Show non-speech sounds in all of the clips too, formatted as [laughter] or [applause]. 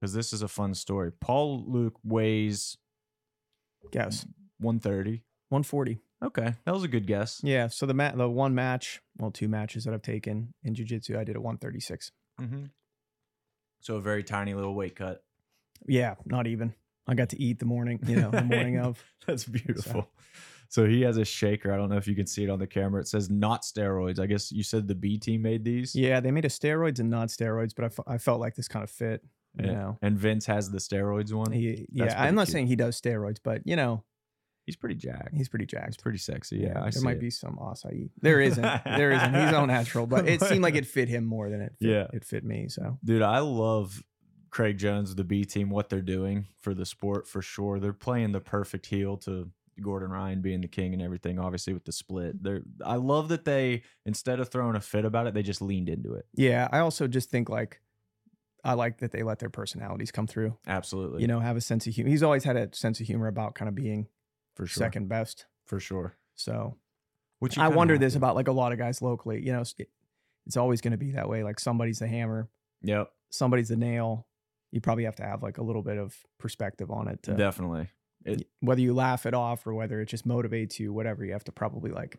because this is a fun story. Paul Luke weighs Guess 130. 140. Okay, that was a good guess. Yeah. So the ma- the one match, well, two matches that I've taken in jujitsu, I did at 136. Mm-hmm. So a very tiny little weight cut. Yeah, not even. I got to eat the morning, you know, the [laughs] morning of. That's beautiful. So. he has a shaker. I don't know if you can see it on the camera. It says not steroids. I guess you said the B team made these. Yeah, they made a steroids and not steroids, but I, I felt like this kind of fit. You Yeah. know, And Vince has the steroids one. he, yeah, I'm not cute. saying he does steroids, but you know, He's pretty jacked. he's pretty jacked. He's pretty sexy. Yeah, I there might it. be some acai. There isn't. There isn't. He's all natural, but it seemed like [laughs] it fit him more than it fit, Yeah. it fit me. So Dude, I love Craig Jones, the B team, what they're doing for the sport for sure. They're playing the perfect heel to Gordon Ryan being the king and everything, obviously with the split. They're I love that they instead of throwing a fit about it, they just leaned into it. yeah, I also just think like I like that they let their personalities come through. Absolutely. You know, have a sense of humor. He's always had a sense of humor about kind of being for sure. second best. For sure. So Which I wonder this to. about like a lot of guys locally. You know, it's- it's always going to be that way. Like somebody's the hammer, Yep, somebody's the nail. You probably have to have like a little bit of perspective on it. To, definitely. It- whether you laugh it off or whether it just motivates you, whatever, you have to probably like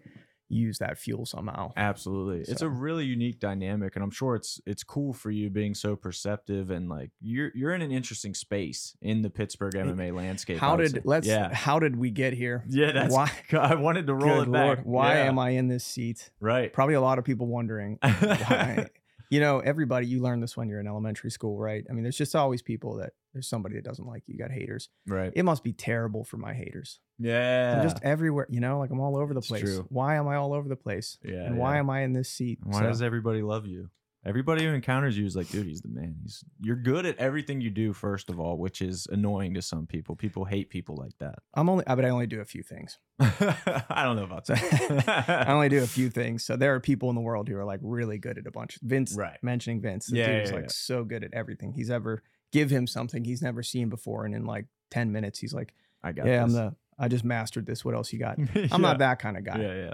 use that fuel somehow. Absolutely. It's a really unique dynamic and I'm sure it's it's cool for you being so perceptive and like you're you're in an interesting space in the Pittsburgh MMA landscape. How did let's Yeah. how did we get here? Yeah, that's why. [laughs] I wanted to roll it back. Lord, why Yeah. am I in this seat? right? Probably a lot of people wondering [laughs] why. you know, everybody, you learn this when you're in elementary school, right? I mean, there's just always people that there's somebody that doesn't like you. You got haters. right. It must be terrible for my haters. Yeah. I'm just everywhere, you know, like I'm all over the It's place. true. Why am I all over the place? yeah. and why am I in this seat? Why So, does everybody love you? Everybody who encounters you is like, dude, he's the man. He's you're good at everything you do, first of all, which is annoying to some people. People hate people like that. I'm only, I but I only do a few things. [laughs] I don't know about that. [laughs] I only do a [laughs] few things. So there are people in the world who are like really good at a bunch. Vince, Right. mentioning Vince, the Yeah, dude is yeah, like yeah. so good at everything. He's ever give him something he's never seen before, and in like ten minutes, he's like, I got "Yeah, I'm the, I just mastered this. What else you got?" [laughs] I'm not that kind of guy. Yeah, yeah.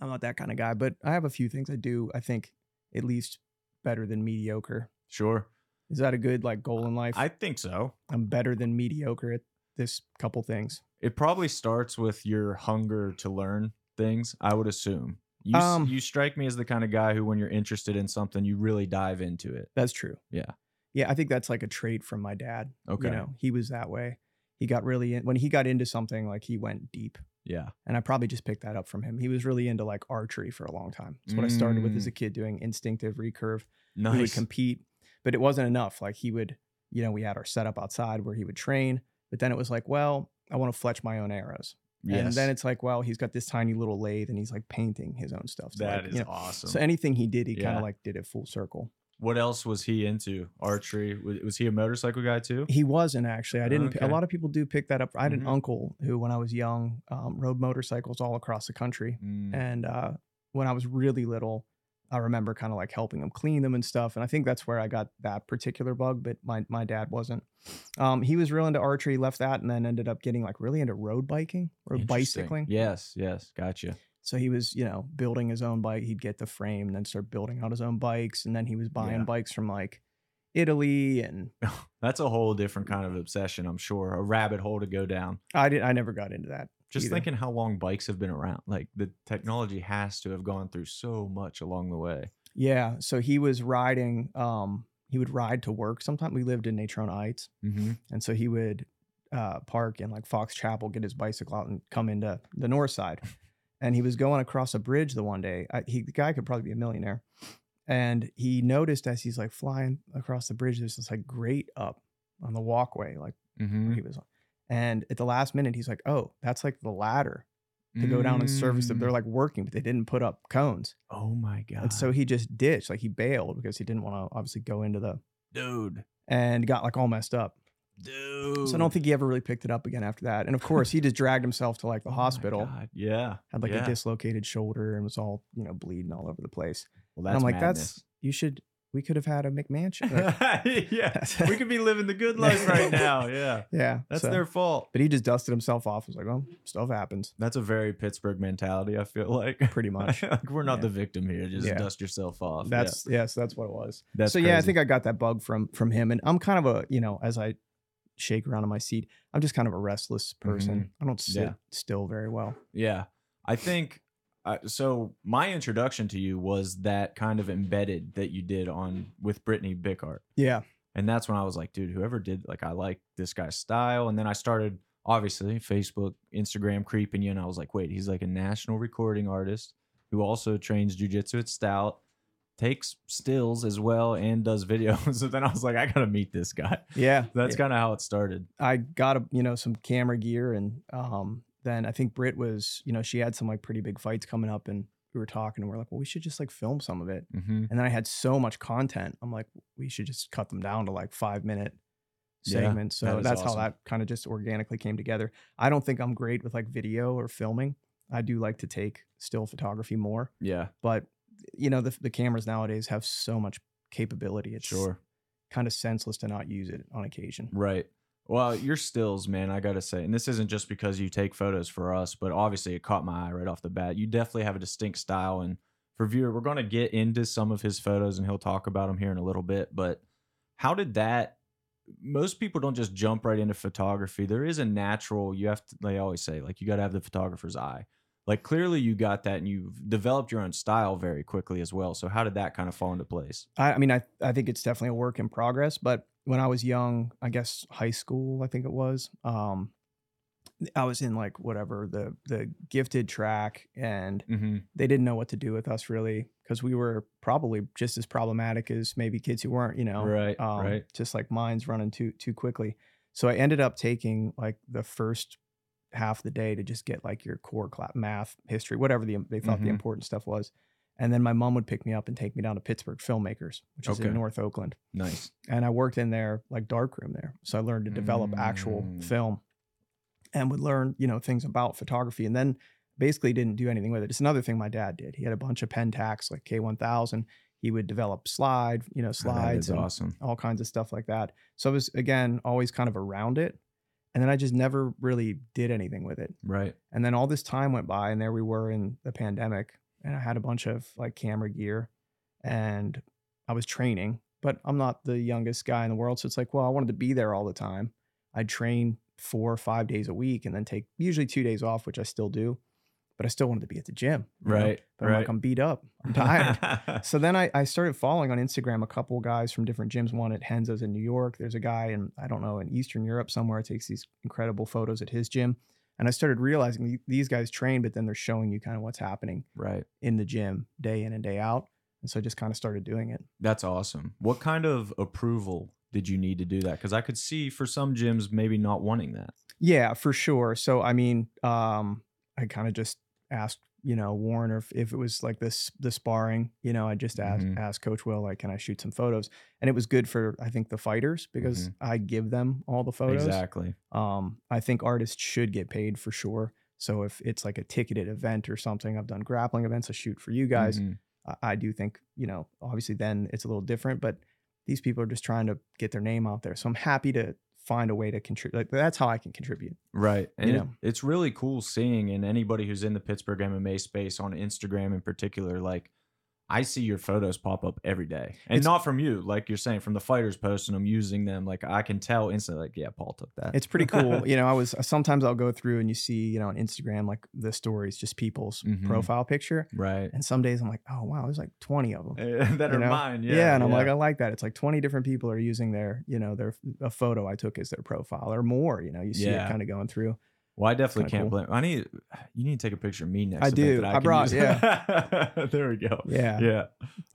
I'm not that kind of guy, but I have a few things I do. I think at least better than mediocre. Sure. Is that a good like goal in life? I think so. I'm better than mediocre at this couple things. It probably starts with your hunger to learn things, I would assume. You, Um, you strike me as the kind of guy who, when you're interested in something, you really dive into it. That's true. Yeah. Yeah, I think that's like a trait from my dad. Okay. You know, he was that way. He got really in when he got into something, like he went deep. Yeah. And I probably just picked that up from him. He was really into like archery for a long time. That's what I started with Mm. as a kid doing instinctive recurve. nice. He would compete, but it wasn't enough. Like he would, you know, we had our setup outside where he would train, but then it was like, well, I want to fletch my own arrows. And then it's like, well, he's got this tiny little lathe and he's like painting his own stuff. So that like, is you know, awesome. so anything he did, he kind of like did it full circle. What else was he into? Archery? Was, was he a motorcycle guy too? He wasn't actually. I didn't. A lot of people do pick that up. I had Mhm. an uncle who, when I was young, um, rode motorcycles all across the country. Mm, And uh, when I was really little, I remember kind of like helping him clean them and stuff. And I think that's where I got that particular bug. But my my dad wasn't. Um, he was real into archery, left that, and then ended up getting like really into road biking or bicycling. Yes, yes. Gotcha. So he was, you know, building his own bike. He'd get the frame and then start building out his own bikes. And then he was buying Yeah. bikes from like Italy and [laughs] That's a whole different kind of obsession, I'm sure. A rabbit hole to go down. I did I never got into that. Just either. thinking how long bikes have been around. Like the technology has to have gone through so much along the way. Yeah. So he was riding, um, he would ride to work. Sometimes we lived in Natrona Heights. Mm-hmm. And so he would uh, park in like Fox Chapel, get his bicycle out and come into the north side. And he was going across a bridge the one day. I, he, the guy could probably be a millionaire. And he noticed as he's like flying across the bridge, there's this like grate up on the walkway, like Mm-hmm. where he was on. And at the last minute, he's like, oh, that's like the ladder to go down and service them. They're like working, but they didn't put up cones. oh my god. And so he just ditched, like he bailed because he didn't want to obviously go into the dude, and got like all messed up. Dude. So I don't think he ever really picked it up again after that. And of course, he just dragged himself to like the [laughs] Oh hospital, God, Yeah. had like yeah. a dislocated shoulder and was all, you know, bleeding all over the place. Well, and I'm like, madness. that's, you should, we could have had a McMansion. Like, [laughs] yeah, we could be living the good life [laughs] right now. Yeah, yeah, that's so- their fault. But he just dusted himself off. Was like, oh, stuff happens. That's a very Pittsburgh mentality. I feel like Pretty much. like we're not Yeah. the victim here. Just Yeah. dust yourself off. That's yes, that's what it was. that's so yeah, I think I got that bug from from him, and I'm kind of a you know as I shake around in my seat, I'm just kind of a restless person. I don't sit Mm-hmm. Yeah. still very well. Yeah. I think uh, so. My introduction to you was that kind of embedded that you did on with Brittany Bickart. Yeah, And that's when I was like, dude, whoever did, like, I like this guy's style. And then I started, obviously, Facebook, Instagram creeping you. And I was like, wait, he's like a national recording artist who also trains jujitsu at Stout, takes stills as well, and does videos. [laughs] so then I was like, I got to meet this guy. yeah. [laughs] That's yeah. kind of how it started. I got a you know some camera gear, and um then I think Britt was you know she had some like pretty big fights coming up, and we were talking, and we're like, well, we should just like film some of it. Mm-hmm. And then I had so much content, I'm like, we should just cut them down to like five minute segments. that so is that's how that kind of just organically came together. I don't think I'm great with like video or filming. I do like to take still photography more, Yeah, but you know the the cameras nowadays have so much capability. It's sure. kind of senseless to not use it on occasion. Right. Well, your stills, man, I gotta say, and this isn't just because you take photos for us, but obviously it caught my eye right off the bat. You definitely have a distinct style, and for viewer, we're gonna get into some of his photos, and he'll talk about them here in a little bit. But how did that? Most people don't just jump right into photography. There is a natural. You have to. They always say, like, you got to have the photographer's eye. Like, clearly, you got that, and you've developed your own style very quickly as well. So, how did that kind of fall into place? I, I mean, I, I think it's definitely a work in progress. But when I was young, I guess high school, I think it was, um, I was in like whatever the the gifted track, and Mm-hmm. they didn't know what to do with us really because we were probably just as problematic as maybe kids who weren't, you know, Right, um, right. just like minds running too too quickly. So I ended up taking like the first half the day to just get like your core class math, history, whatever the they thought the Mhm. important stuff was. And then my mom would pick me up and take me down to Pittsburgh Filmmakers, which is Okay. in North Oakland. Nice. And I worked in there like darkroom there. So I learned to develop actual Mm. film and would learn, you know, things about photography and then basically didn't do anything with it. It's another thing my dad did. He had a bunch of Pentax like K1000. He would develop slide, you know, Oh, slides and awesome. all kinds of stuff like that. So I was again always kind of around it. And then I just never really did anything with it. Right. And then all this time went by and there we were in the pandemic and I had a bunch of like camera gear and I was training, but I'm not the youngest guy in the world. So it's like, well, I wanted to be there all the time. I'd train four or five days a week and then take usually two days off, which I still do, but I still wanted to be at the gym. you know? Right. But I'm right. like, I'm beat up. I'm tired. [laughs] so then I, I started following on Instagram a couple guys from different gyms. One at Renzo's in New York. There's a guy in I don't know in Eastern Europe somewhere takes these incredible photos at his gym. And I started realizing these guys train, but then they're showing you kind of what's happening right. in the gym day in and day out. And so I just kind of started doing it. That's awesome. What kind of approval did you need to do that? Because I could see for some gyms maybe not wanting that. Yeah, for sure. So I mean, um, I kind of just asked, you know, Warren if, if it was like this the sparring, you know, I just asked Mhm. asked Coach Will, like, can I shoot some photos? And it was good for I think the fighters because I give them all the photos. Exactly. Um, I think artists should get paid for sure. So if it's like a ticketed event or something, I've done grappling events, I shoot for you guys. Mhm. I, I do think, you know, obviously then it's a little different, but these people are just trying to get their name out there. So I'm happy to find a way to contribute. Like that's how I can contribute. Right. And You know. it's really cool seeing, and anybody who's in the Pittsburgh MMA space on Instagram in particular, like I see your photos pop up every day. And It's- not from you, like you're saying, from the fighters posting them, using them. Like I can tell instantly, like, yeah, Paul took that. It's pretty cool. [laughs] you know, I was sometimes I'll go through and you see, you know, on Instagram, like the stories, just people's Mhm. profile picture. right. And some days I'm like, oh wow, there's like 20 of them. [laughs] that are know? mine. Yeah, Yeah. and I'm like, I like that. It's like 20 different people are using their, you know, their a photo I took as their profile or more. You know, you see Yeah. it kind of going through. Well, I definitely kinda can't cool. blame. I need you need to take a picture of me next. I event do. that I can brought- use. [laughs] there we go. Yeah. Yeah.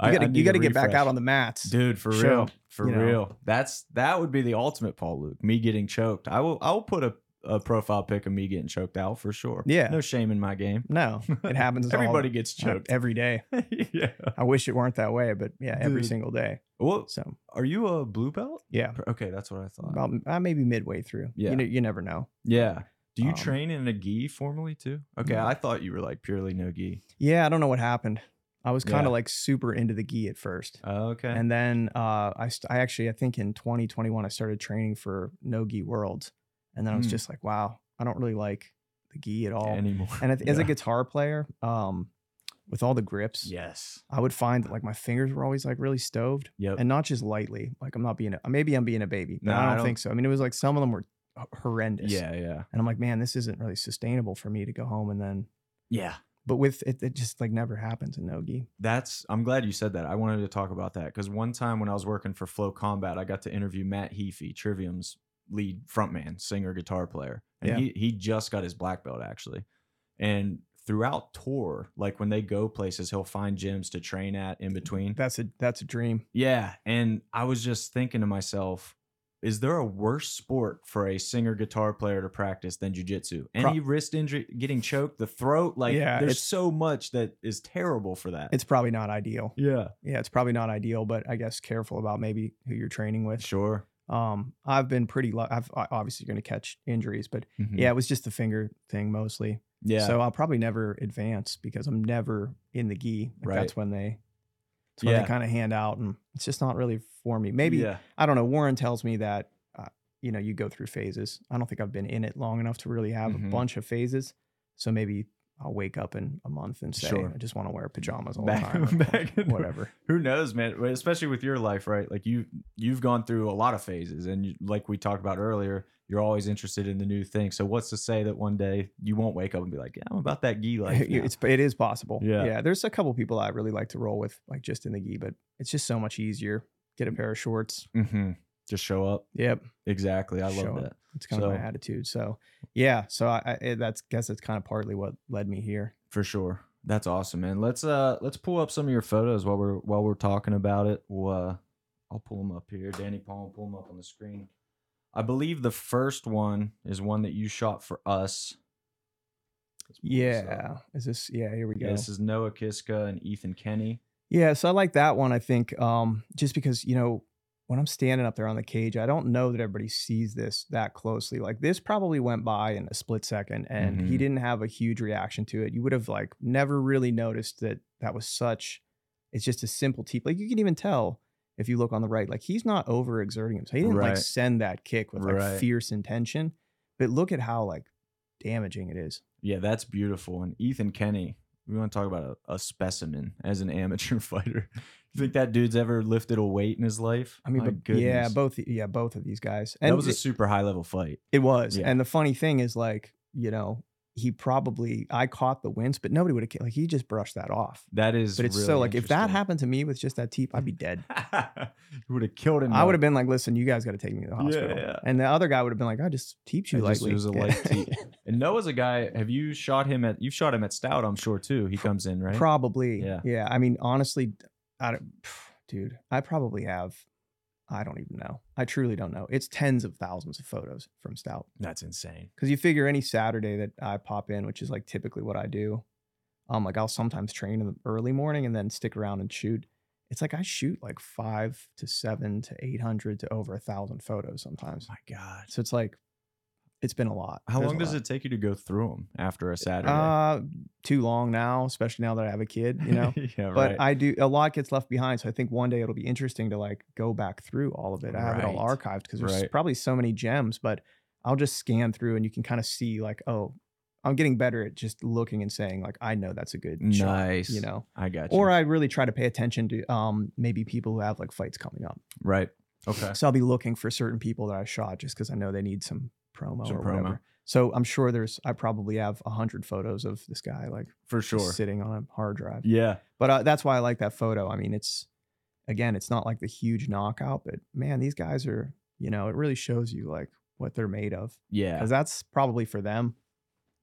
You gotta, you gotta get back out on the mats. dude for show, real for you know. real. That's that would be the ultimate Paul Luke. Me getting choked. I will. I will put a, a profile pic of me getting choked out for sure. Yeah. No shame in my game. No, it happens. [laughs] all- Everybody gets choked. every day. [laughs] yeah. I wish it weren't that way, but yeah, every Dude. single day. Well, So are you a blue belt? yeah, Okay, that's what I thought. about uh, maybe midway through. Yeah. you, know, you never know. yeah. Do you Um, train in a gi formally too? Okay, no. I thought you were like purely no gi. Yeah, I don't know what happened. I was kind Yeah. of like super into the gi at first. Oh, okay. And then uh, I, st- I actually, I think in 2021, I started training for No Gi Worlds. And then I was Hmm. just like, wow, I don't really like the gi at all. anymore. And as- as a guitar player, um, with all the grips, yes. I would find that like my fingers were always like really stoved Yep. and not just lightly. Like I'm not being, a, maybe I'm being a baby, but No, I, I don't don't- think so. I mean, it was like some of them were horrendous. yeah, yeah, And I'm like, man, this isn't really sustainable for me to go home and then, yeah. but with it, it just like never happens in Nogi. That's. I'm glad you said that. I wanted to talk about that because one time when I was working for FloCombat, I got to interview Matt Heafy, Trivium's lead frontman, singer, guitar player, and Yeah. he he just got his black belt actually, and throughout tour, like when they go places, he'll find gyms to train at in between. That's a, that's a dream. Yeah. And I was just thinking to myself, is there a worse sport for a singer guitar player to practice than jujitsu? Any wrist injury, getting choked, the throat, like Yeah, there's so much that is terrible for that. It's probably not ideal. yeah. Yeah, it's probably not ideal, but I guess careful about maybe who you're training with. Sure. Um, I've been pretty. Lu- I've I- obviously going to catch injuries, but Mhm. yeah, it was just the finger thing mostly. Yeah. So I'll probably never advance because I'm never in the gi. Like Right. That's when they. That's when Yeah. they kind of hand out, and it's just not really for me. Maybe Yeah. I don't know. Warren tells me that, uh, you know, you go through phases. I don't think I've been in it long enough to really have Mhm. a bunch of phases. So maybe I'll wake up in a month and say, Sure. I just want to wear pajamas all Back- [laughs] the time. back whatever. [laughs] Who knows, man? Especially with your life, right? Like you, you've gone through a lot of phases, and you, like we talked about earlier, you're always interested in the new thing. So what's to say that one day you won't wake up and be like, "Yeah, I'm about that gi [laughs] life." now." it's it is possible. Yeah. yeah. There's a couple people I really like to roll with, like just in the gi, but it's just so much easier. Get Mm. a pair of shorts. Mhm. Just show up. Yep, Exactly. I love Show up. that. it's kind of my attitude. So yeah, so I, I that's guess that's kind of partly what led me here. For sure. That's awesome, man. Let's uh let's pull up some of your photos while we're while we're talking about it. We'll, uh, I'll pull them up here. Danny Paul, pull them up on the screen. I believe the first one is one that you shot for us. Yeah, is this? Yeah, here we go. Yeah, this is Noah Kiska and Ethan Kenny. Yeah, so I like that one. I think um, just because you know when I'm standing up there on the cage, I don't know that everybody sees this that closely. Like this probably went by in a split second, and he Mhm. didn't have a huge reaction to it. You would have like never really noticed that that was such. It's just a simple teep. Like you can even tell if you look on the right, like he's not overexerting himself. He didn't like send that kick with like Right. fierce intention, but look at how like damaging it is. Yeah, that's beautiful. And Ethan Kenny, we want to talk about a, a specimen as an amateur [laughs] fighter. You think that dude's ever lifted a weight in his life? I mean, My but yeah, both yeah, both of these guys. And that was a it- super high level fight. It was. Yeah. And the funny thing is, like, you know, he probably I caught the wince, but nobody would have like he just brushed that off. That is, But it's really so like if that happened to me with just that teep, I'd be dead. [laughs] you would have killed him. I would have been like, listen, you guys got to take me to the hospital. yeah. And the other guy would have been like, I just teeped you I just- lightly. it was a light teep. [laughs] And Noah's a guy. Have you shot him at? You've shot him at Stout, I'm sure too. He comes in right. Probably. Yeah. Yeah. I mean, honestly, I don't, dude, I probably have. I don't even know. I truly don't know. It's tens of thousands of photos from Stout. That's insane. Because you figure any Saturday that I pop in, which is like typically what I do, um, like I'll sometimes train in the early morning and then stick around and shoot. It's like I shoot like five to seven to eight hundred to over a thousand photos sometimes. Oh My God. So it's like it's been a lot. How There's long does lot. it take you to go through them after a Saturday? Uh, too long now, especially now that I have a kid. You know. [laughs] yeah, But right. I do a lot gets left behind, so I think one day it'll be interesting to like go back through all of it. I have it all archived because there's Right. probably so many gems, but I'll just scan through and you can kind of see like, oh, I'm getting better at just looking and saying like, I know that's a good shot, nice. you know. I got you. Or I really try to pay attention to um maybe people who have like fights coming up. right. Okay. So I'll be looking for certain people that I shot just because I know they need some promo Some or promo. whatever. So I'm sure there's I probably have a hundred photos of this guy like For sure. sitting on a hard drive. Yeah. But uh, that's why I like that photo. I mean, it's again, it's not like the huge knockout, but man, these guys are, you know, it really shows you like what they're made of. Yeah. Because that's probably for them,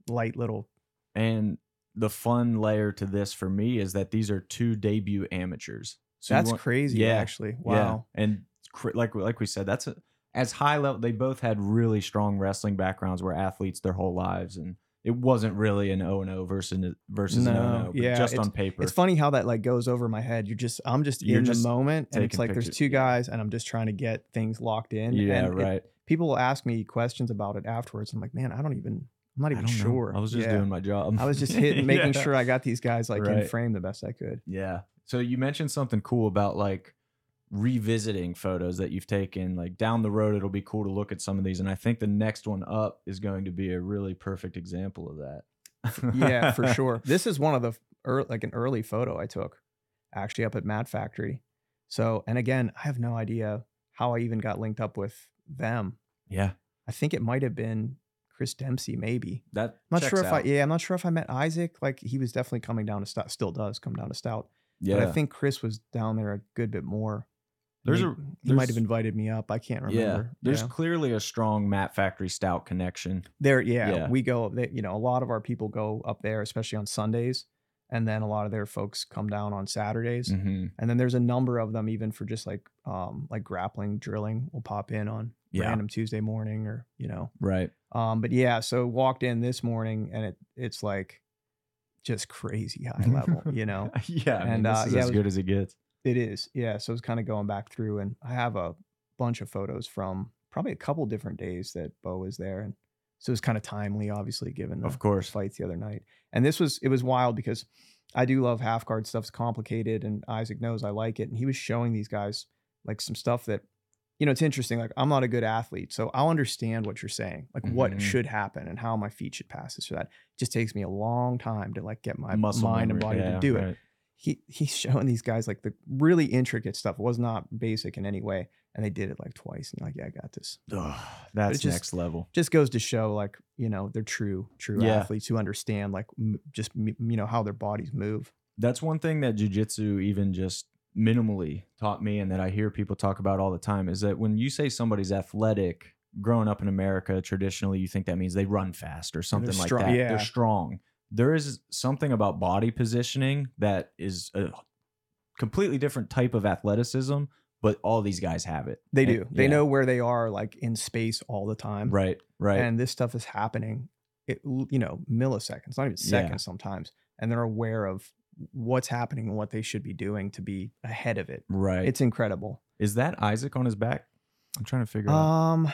light little. And the fun layer to this for me is that these are two debut amateurs. So that's want- crazy, yeah, actually. Yeah. Wow. And cr- like like we said, that's a, as high level. They both had really strong wrestling backgrounds, were athletes their whole lives, and it wasn't really an O and O versus an- versus an No, O and O, yeah, just on paper. It's funny how that like goes over my head. You're just, I'm just You're in just the moment, and it's like there's two guys, and I'm just trying to get things locked in. yeah, and it- right. people will ask me questions about it afterwards. I'm like, man, I don't even, I'm not even don't know. sure. I was just Yeah. doing my job. I was just [laughs] hitting, making Yeah. sure I got these guys like in frame the best I could. Yeah. So you mentioned something cool about like revisiting photos that you've taken. Like down the road, it'll be cool to look at some of these. And I think the next one up is going to be a really perfect example of that. Yeah, for [laughs] sure. This is one of the like an early photo I took, actually up at Mat Factory. So, and again, I have no idea how I even got linked up with them. Yeah. I think it might have been Chris Dempsey, maybe. That I'm not sure if out. I, yeah, I'm not sure if I met Isaac. Like he was definitely coming down to stout, still does come down to stout. Yeah. But I think Chris was down there a good bit more. There's a- he might have invited me up. I can't remember. yeah. There's Yeah. clearly a strong Mat Factory Stout connection. there. Yeah, Yeah. we go. They, you know, a lot of our people go up there, especially on Sundays, and then a lot of their folks come down on Saturdays. hmm And then there's a number of them even for just like um like grappling drilling will pop in on Yeah. random Tuesday morning or you know. Right. Um but yeah, so walked in this morning and it it's like just crazy high level, [laughs] you know. yeah. I mean, And, this uh, is yeah, as was- good as it gets. It is. Yeah, so it's kind of going back through and I have a bunch of photos from probably a couple different days that Bo was there and so it was kind of timely obviously given the Of course. fights the other night. And this was it was wild because I do love half guard stuff's complicated and Isaac knows I like it and he was showing these guys like some stuff that you know it's interesting like I'm not a good athlete so I'll understand what you're saying like Mhm. what should happen and how my feet should pass this or that it just takes me a long time to like get my Muscle mind and body Yeah, to do it right. He he's [laughs] showing these guys like the really intricate stuff it was not basic in any way and they did it like twice and like yeah I got this Ugh, [sighs] that's just- next level. just goes to show like you know they're true true Yeah. athletes who understand like m- just m- you know how their bodies move That's one thing that jujitsu even just minimally taught me and that I hear people talk about all the time is that when you say somebody's athletic, growing up in America, traditionally you think that means they run fast or something like strong- that. yeah. They're strong. There is something about body positioning that is a completely different type of athleticism, but all these guys have it. They And- do. They yeah. know where they are like in space all the time. Right, right. And this stuff is happening, it, you know, milliseconds, not even Yeah. seconds sometimes. And they're aware of what's happening and what they should be doing to be ahead of it. right. It's incredible. is that Isaac on his back? I'm trying to figure out. Um,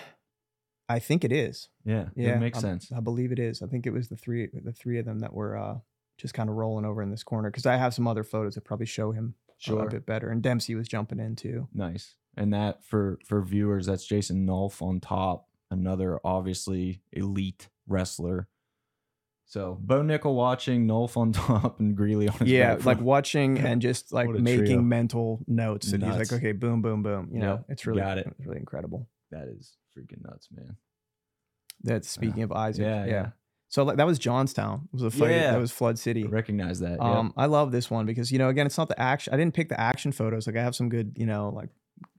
I think it is. Yeah, Yeah, it makes I'm- sense. I believe it is. I think it was the three, the three of them that were uh, just kind of rolling over in this corner because I have some other photos that probably show him a Sure. bit better. And Dempsey was jumping in too. Nice. And that for for viewers, that's Jason Nolf on top, another obviously elite wrestler. So Bo Nickal watching, Nolf on [laughs] top, and Greeley on his yeah, like watching and just [laughs] like making trio. mental notes. And he's like, okay, boom, boom, boom. You know, it's really, got it. it's really incredible. that is freaking nuts, man. That's speaking of Isaac. yeah, Yeah, yeah. So like, that was Johnstown. It was a fight. Yeah. That was Flood City. I recognize that. Um, I love this one because you know, again, it's not the action. I didn't pick the action photos. Like I have some good, you know, like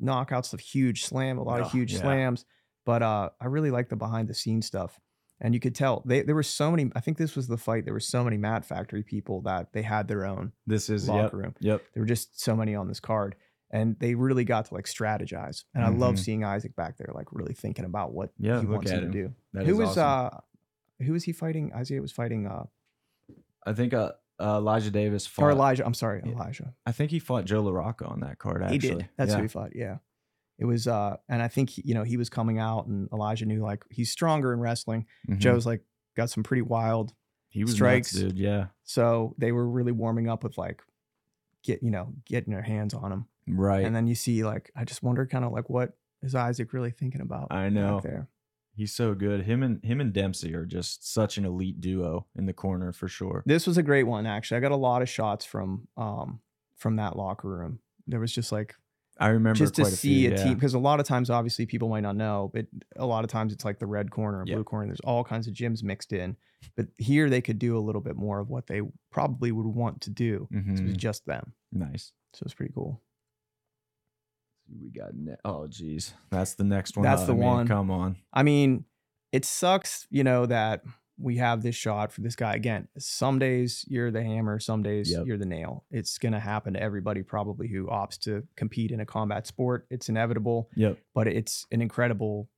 knockouts of huge slam, a lot of Oh, huge yeah. slams. But uh, I really like the behind the scenes stuff. And you could tell they, there were so many. I think this was the fight. There were so many Mat Factory people that they had their own this is yep, locker room. yep. There were just so many on this card, and they really got to like strategize. And I love Mhm. seeing Isaac back there, like really thinking about what Yeah, he wants him to do. That who is was awesome. uh, who was he fighting? Isaiah was fighting uh, I think uh, uh, Elijah Davis fought. or Elijah. I'm sorry, Yeah. Elijah. I think he fought Joe LaRocca on that card. Actually, He did. That's yeah. who he fought. Yeah. It was uh and I think you know he was coming out and Elijah knew like he's stronger in wrestling. Mhm. Joe's like got some pretty wild. he was strikes. nuts, dude. Yeah, So they were really warming up with like get you know getting their hands on him. Right. And then you see like I just wonder kind of like what is Isaac really thinking about I know. there. He's so good. Him and him and Dempsey are just such an elite duo in the corner for sure. This was a great one actually. I got a lot of shots from um from that locker room. There was just like I remember just to quite a see few, a yeah. team because a lot of times obviously people might not know but a lot of times it's like the red corner and Yeah. blue corner there's all kinds of gyms mixed in but here they could do a little bit more of what they probably would want to do so it was Mhm. just them Nice. so it's pretty cool We got ne- oh geez, that's the next one. That's the I mean, one. Come on. i mean it sucks you know that we have this shot for this guy again some days you're the hammer some days Yep. you're the nail it's going to happen to everybody probably who opts to compete in a combat sport it's inevitable Yep. but it's an incredible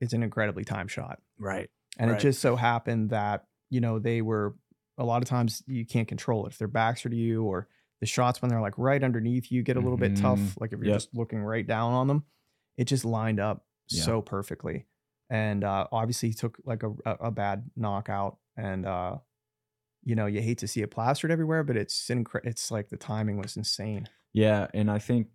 it's an incredibly time shot Right. And Right. it just so happened that, you know, they were a lot of times you can't control it. If their backs are to you or the shots when they're like right underneath you get a little bit tough. Mhm. Like if you're Yep. just looking right down on them, it just lined up Yeah. so perfectly. and uh, obviously he took like a, a, bad knockout, and uh, you know you hate to see it plastered everywhere, but it's incre- it's like the timing was insane. Yeah, and I think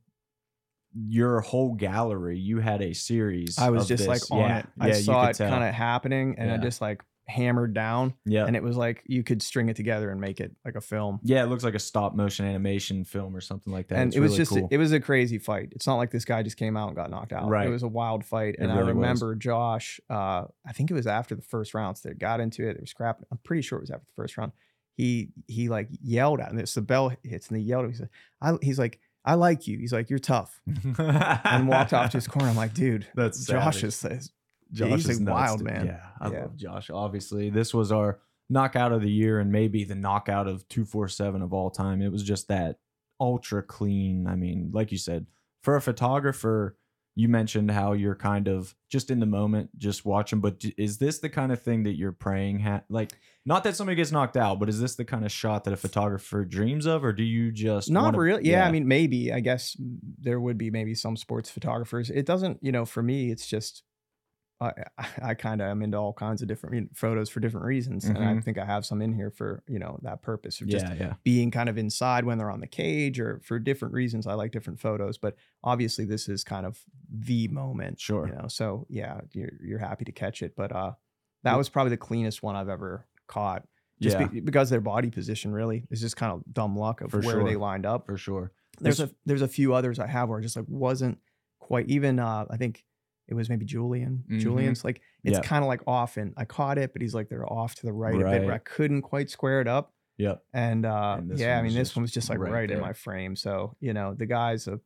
your whole gallery, you had a series. I was just this. like on yeah, it. I yeah, saw it kind of happening, and I just like hammered down, Yeah, and it was like you could string it together and make it like a film. yeah, it looks like a stop motion animation film or something like that. and It's it was really just cool. it was a crazy fight. It's not like this guy just came out and got knocked out. Right. It was a wild fight, It and I really was. remember Josh. Uh, I think it was after the first round. So they got into it. They were scrapping. I'm pretty sure it was after the first round. He he like yelled at him. It's the bell hits, and he yelled. At him. He said, "I." He's like, "I like you." He's like, "You're tough," [laughs] and walked off to his corner. I'm like, dude, That's Josh savage. is. Is Josh he's is a nuts, wild dude. man. Yeah, I Yeah. love Josh. Obviously, this was our knockout of the year and maybe the knockout of 247 of all time. It was just that ultra clean. I mean, like you said, for a photographer, you mentioned how you're kind of just in the moment, just watching. But is this the kind of thing that you're praying? Ha- like, not that somebody gets knocked out, but is this the kind of shot that a photographer dreams of, or do you just Not wanna- really. Yeah, I mean, maybe. I guess there would be maybe some sports photographers. It doesn't, you know, for me, it's just I [laughs] I, kind of am into all kinds of different photos for different reasons, and I Mhm. think I have some in here for you know that purpose of just yeah, yeah, being kind of inside when they're on the cage or for different reasons. I like different photos, but obviously this is kind of the moment. Sure. You know, so yeah, you're you're happy to catch it, but uh, that was probably the cleanest one I've ever caught. Just yeah, be, because their body position really is just kind of dumb luck of For where they lined up for sure. there's It's- a there's a few others I have where I just like wasn't quite even uh I think it was maybe Julian. Mhm. Julian's like it's Yeah. kind of like off and I caught it, but he's like they're off to the right, a bit where I couldn't quite square it up. Yep. And uh And yeah, I mean this one was just like right right, in my frame. So, you know, the guy's a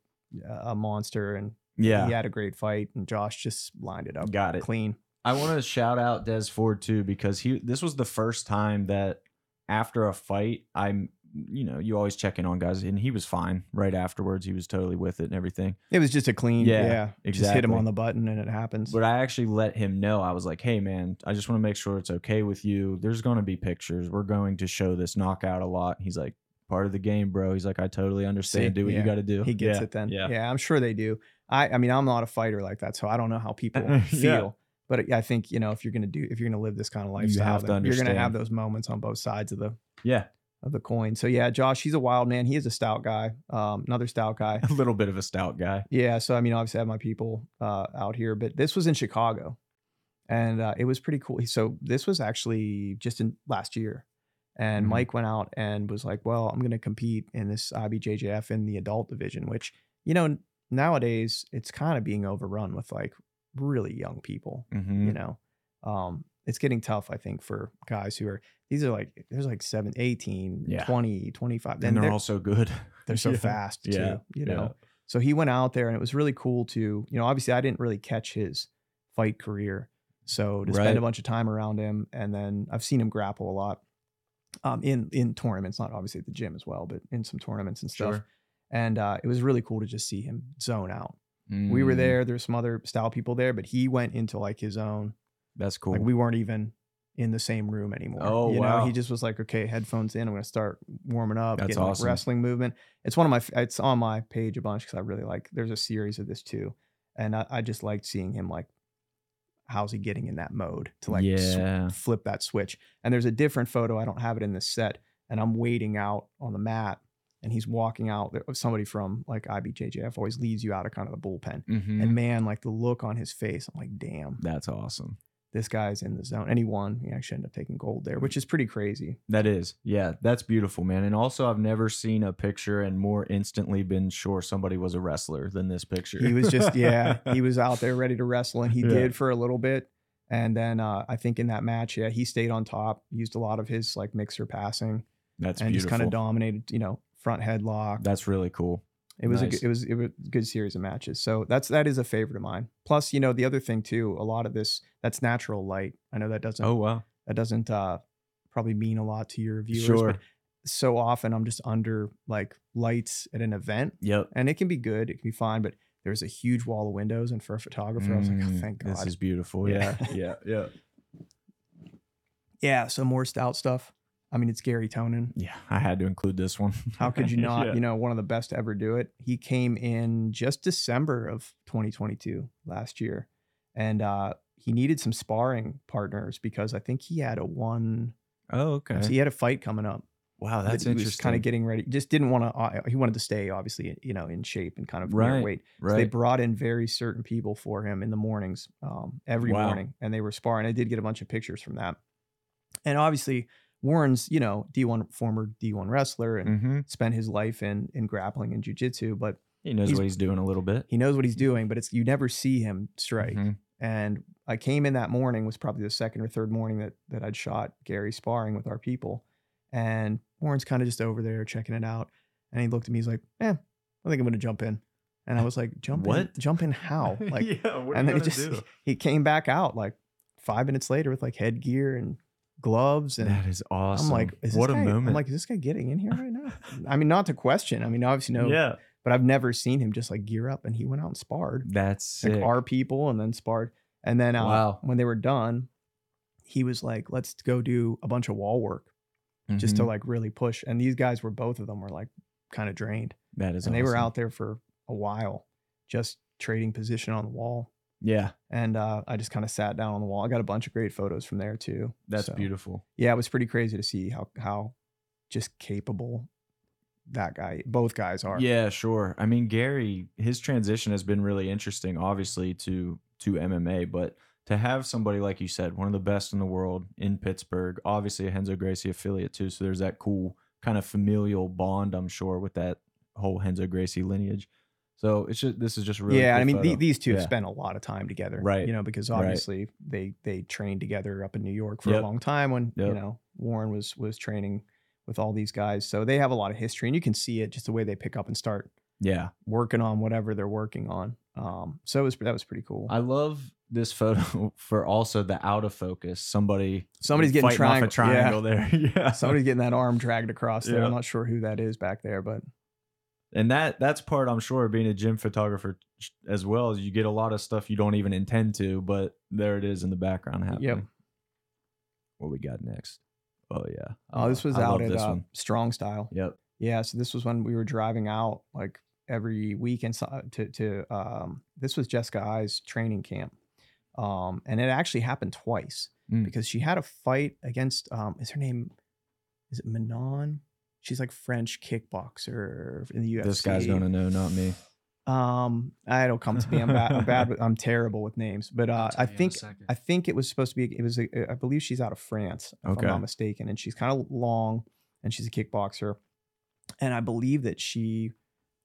a monster and Yeah. he had a great fight and Josh just lined it up Got it. clean. I want to shout out Des Ford too because he this was the first time that after a fight I'm you know you always check in on guys and he was fine right afterwards. He was totally with it and everything. It was just a clean, Yeah, yeah. Just hit him on the button and it happens. but I actually let him know. I was like hey man I just want to make sure it's okay with you. There's going to be pictures. We're going to show this knockout a lot. He's like part of the game bro. He's like I totally understand. See, do what yeah, you got to do. He gets Yeah, it then. yeah. Yeah. I'm sure they do. I I mean, I'm not a fighter like that, so I don't know how people [laughs] feel. But I think you know if you're gonna do if you're gonna live this kind of lifestyle, to you're gonna have those moments on both sides of the yeah of the coin. So yeah, Josh, he's a wild man. He is a stout guy. Um, another stout guy. [laughs] a little bit of a stout guy Yeah. So I mean, obviously I have my people uh, out here, but this was in Chicago, and uh, it was pretty cool. So this was actually just in last year, and Mhm. Mike went out and was like, "Well, I'm going to compete in this IBJJF in the adult division," which you know nowadays it's kind of being overrun with like really young people. Mhm. You know, um, it's getting tough. I think for guys who are these are like there's like 7 18 Yeah. 20 25 and and they're they're, all so good [laughs] they're so Yeah. fast too Yeah. you know so he went out there and it was really cool to, you know, obviously I didn't really catch his fight career. So to spend a bunch of time around him and then I've seen him grapple a lot um in in tournaments, not obviously at the gym as well, but in some tournaments and stuff. Sure. And uh it was really cool to just see him zone out. We were Mm, there, there's some other style people there, but he went into like his own That's cool. like we weren't even in the same room anymore. Oh, you know, wow. he just was like, okay, headphones in. I'm going to start warming up, That's getting like awesome. wrestling movement. It's one of my, it's on my page a bunch because I really like. There's a series of this too, and I, I just liked seeing him like, how's he getting in that mode to like sw- flip that switch. And there's a different photo. I don't have it in this set, and I'm waiting out on the mat, and he's walking out. There- Somebody from like IBJJF always leads you out of kind of the bullpen. Mhm. And man, like the look on his face, I'm like, damn, That's awesome. This guy's in the zone. And he won. He actually ended up taking gold there, which is pretty crazy. That is. Yeah, that's beautiful, man. And also I've never seen a picture and more instantly been sure somebody was a wrestler than this picture. He was just, [laughs] yeah, he was out there ready to wrestle, and he Yeah. did for a little bit. And then uh, I think in that match, yeah, he stayed on top, used a lot of his like mixer passing, That's and just kind of dominated, you know, front headlock. That's really cool. It was a Nice. good, it was it was a good series of matches. So that's that is a favorite of mine. Plus, you know, the other thing too, a lot of this that's natural light. I know that doesn't Oh wow. that doesn't uh probably mean a lot to your viewers, Sure. but so often I'm just under like lights at an event Yep. and it can be good, it can be fine, but there's a huge wall of windows and for a photographer, I was like, oh, Mm, thank God. This is beautiful. Yeah. Yeah. yeah. Yeah. [laughs] yeah, so more stout stuff. I mean, it's Garry Tonon. Yeah. I had to include this one. [laughs] How could you [laughs] not? Yeah. You know, one of the best to ever do it. He came in just December of 2022 last year, and uh, he needed some sparring partners because I think he had a one. Oh, okay. He had a fight coming up. Wow, that's that he was interesting. kind of getting ready. Just didn't want to. Uh, he wanted to stay, obviously, you know, in shape and kind of Right, weight. So they brought in very certain people for him in the mornings, um, every Wow. morning, and they were sparring. I did get a bunch of pictures from that, and obviously Warren's, you know, D one former D one wrestler and hmm spent his life in in grappling and jujitsu, but He knows He's- what he's doing a little bit. he knows what he's doing. But it's you never see him strike. Mhm. And I came in that morning was probably the second or third morning that that I'd shot Garry sparring with our people, and Warren's kind of just over there checking it out, and he looked at me. He's like, "Eh, I think I'm gonna jump in," and I was like, "Jump in? What? Jump in how?" [laughs] Like, yeah, what and then he just do? he came back out like five minutes later with like headgear and gloves, and That is awesome. I'm like, what a guy, moment. I'm like, is this guy getting in here right now? [laughs] I mean, not to question. I mean, obviously no, yeah, but I've never seen him just like gear up, and he went out and sparred that's sick. like our people and then sparred. And then uh, Wow. when they were done, he was like, let's go do a bunch of wall work just to Mhm. like really push. And these guys were, both of them were like kind of drained. that is and they were out there for a while just trading position on the wall. Yeah, And uh, I just kind of sat down on the wall. I got a bunch of great photos from there too. that's So, beautiful. Yeah, it was pretty crazy to see how, how just capable that guy, both guys are. Yeah, sure. I mean, Garry, his transition has been really interesting, obviously to to MMA, but to have somebody like you said, one of the best in the world in Pittsburgh, obviously a Renzo Gracie affiliate too. So there's that cool kind of familial bond, I'm sure, with that whole Renzo Gracie lineage. So it's just this is just really. yeah, I mean, the, these two have spent a lot of time together, Right, You know, because right. obviously they they trained together up in New York for Yep. a long time when you know Warren was was training with all these guys, so they have a lot of history, and you can see it just the way they pick up and start yeah. working on whatever they're working on. Um, so it was that was pretty cool. I love this photo [laughs] for also the out of focus. Somebody Somebody's getting fighting off triangle- a triangle there. [laughs] Yeah. Somebody's getting that arm dragged across there. Yeah. I'm not sure who that is back there, but and that that's part I'm sure of being a gym photographer as well as you get a lot of stuff you don't even intend to, but there it is in the background happening. What we got next? Oh yeah. oh, this was I out at this uh, one. Strong Style. Yep. Yeah, so this was when we were driving out like every weekend so- to to um this was Jessica Eye's training camp. Um and it actually happened twice Mm. because she had a fight against um is her name is it Manon? She's like French kickboxer in the UFC. This guy's gonna know, not me. um I don't come to me. I'm bad I'm bad with, I'm terrible with names. But uh I think I think it was supposed to be. It was. A, I believe she's out of France, if Okay. I'm not mistaken, and she's kind of long, and she's a kickboxer, and I believe that she,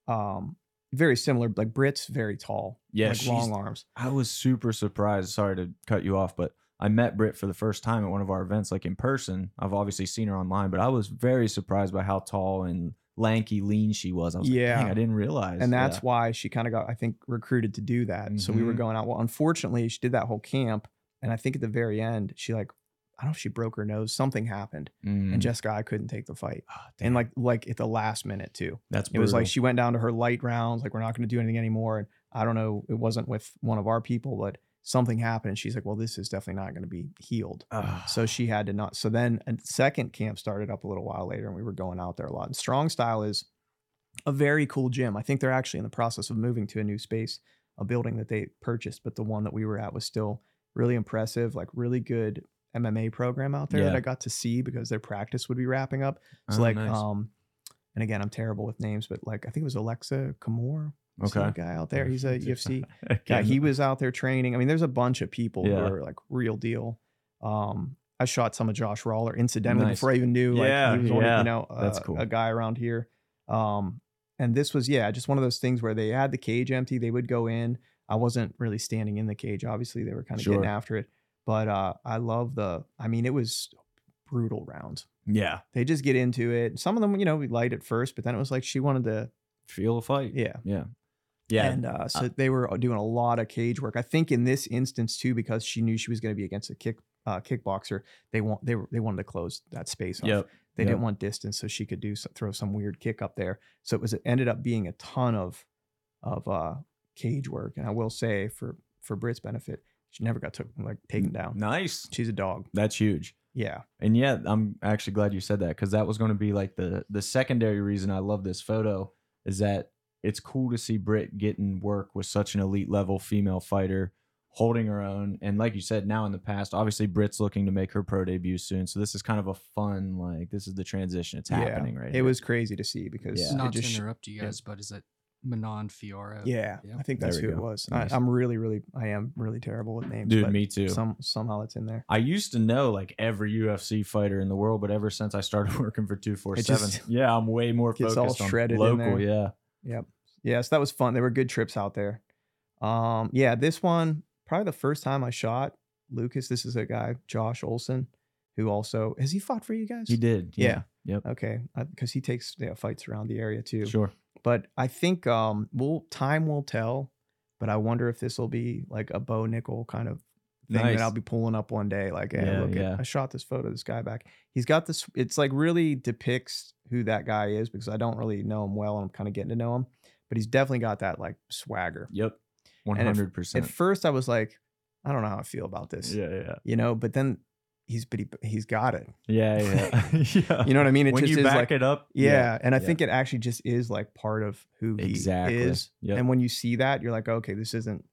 um, very similar. Like Brit's very tall, Yeah, like long arms. I was super surprised. Sorry to cut you off, but I met Britt for the first time at one of our events, like in person. I've obviously seen her online, but I was very surprised by how tall and lanky, lean she was. I was Yeah. like, I didn't realize. and that's Yeah. why she kind of got, I think, recruited to do that. So we were Mhm. going out. Well, unfortunately, she did that whole camp, and I think at the very end, she like, I don't know if she broke her nose. Something happened, Mm. and Jessica Eye couldn't take the fight, Ah, and like like at the last minute too. that's It was like she went down to her light rounds, like we're not going to do anything anymore. And I don't know, it wasn't with one of our people, but something happened, and she's like, "Well, this is definitely not going to be healed." Ah, So she had to not. So then a second camp started up a little while later, and we were going out there a lot. And Strong Style is a very cool gym. I think they're actually in the process of moving to a new space, a building that they purchased, but the one that we were at was still really impressive, like really good MMA program out there that I got to see because their practice would be wrapping up. So oh, like nice. um and again I'm terrible with names, but like I think it was Aleksa Camur. Okay. guy out there. He's a [laughs] UFC [laughs] guy. He was out there training. I mean, there's a bunch of people Yeah. who are like real deal. Um I shot some of Josh Roller incidentally Nice. before I even knew like Yeah, he was one of, yeah. you know That's uh, cool. a guy around here. Um and this was yeah, just one of those things where they had the cage empty, they would go in. I wasn't really standing in the cage. Obviously, they were kind of Sure. getting after it. But uh I love the I mean, it was brutal rounds yeah, they just get into it. Some of them, you know, we light at first, but then it was like she wanted to, feel a fight. yeah, yeah, yeah. And uh, so they were doing a lot of cage work. I think in this instance too, because she knew she was going to be against a kick uh, kickboxer, they want they were they wanted to close that space off. yep. They yep. didn't want distance, so she could do so- throw some weird kick up there. So it was it ended up being a ton of of uh, cage work. And I will say for for Brit's benefit, she never got took like taken down. Nice. She's a dog. That's huge. Yeah. And yeah, I'm actually glad you said that because that was going to be like the the secondary reason I love this photo is that it's cool to see Britt getting work with such an elite level female fighter holding her own. And like you said, now in the past, obviously Britt's looking to make her pro debut soon. So this is kind of a fun, like this is the transition. It's happening right It here. was crazy to see because Yeah. it Not just to interrupt you yeah. guys, but is it Manon Fiorot? yeah, Yeah. I think that's we who it was. Nice. I, I'm really, really, I am really terrible with names. Dude, but me too. Some somehow it's in there. I used to know like every UFC fighter in the world, but ever since I started [laughs] working for 247, just yeah, I'm way more gets all focused on shredded in local. there. Yeah. Yep. Yeah, so that was fun. They were good trips out there. Um, yeah, this one probably the first time I shot Lucas. This is a guy, Josh Olson, who also has he fought for you guys? He did. Yeah. Yep. Okay, because he takes yeah, fights around the area too. Sure. But I think um, we'll time will tell. But I wonder if this will be like a Bo Nickal kind of thing Nice. that I'll be pulling up one day. Like, hey, Yeah, look, yeah. at, I shot this photo of this guy back. He's got this. It's like really depicts who that guy is because I don't really know him well, and I'm kind of getting to know him. But he's definitely got that like swagger. Yep. At- 100%. At first, I was like, I don't know how I feel about this. yeah. Yeah. You know, but then he's but he, he's got it. Yeah. Yeah. [laughs] [laughs] yeah. You know what I mean? It when just you is back like it up. yeah, and I yeah. think it actually just is like part of who he Exactly. is. Yep. And when you see that, you're like, okay, this isn't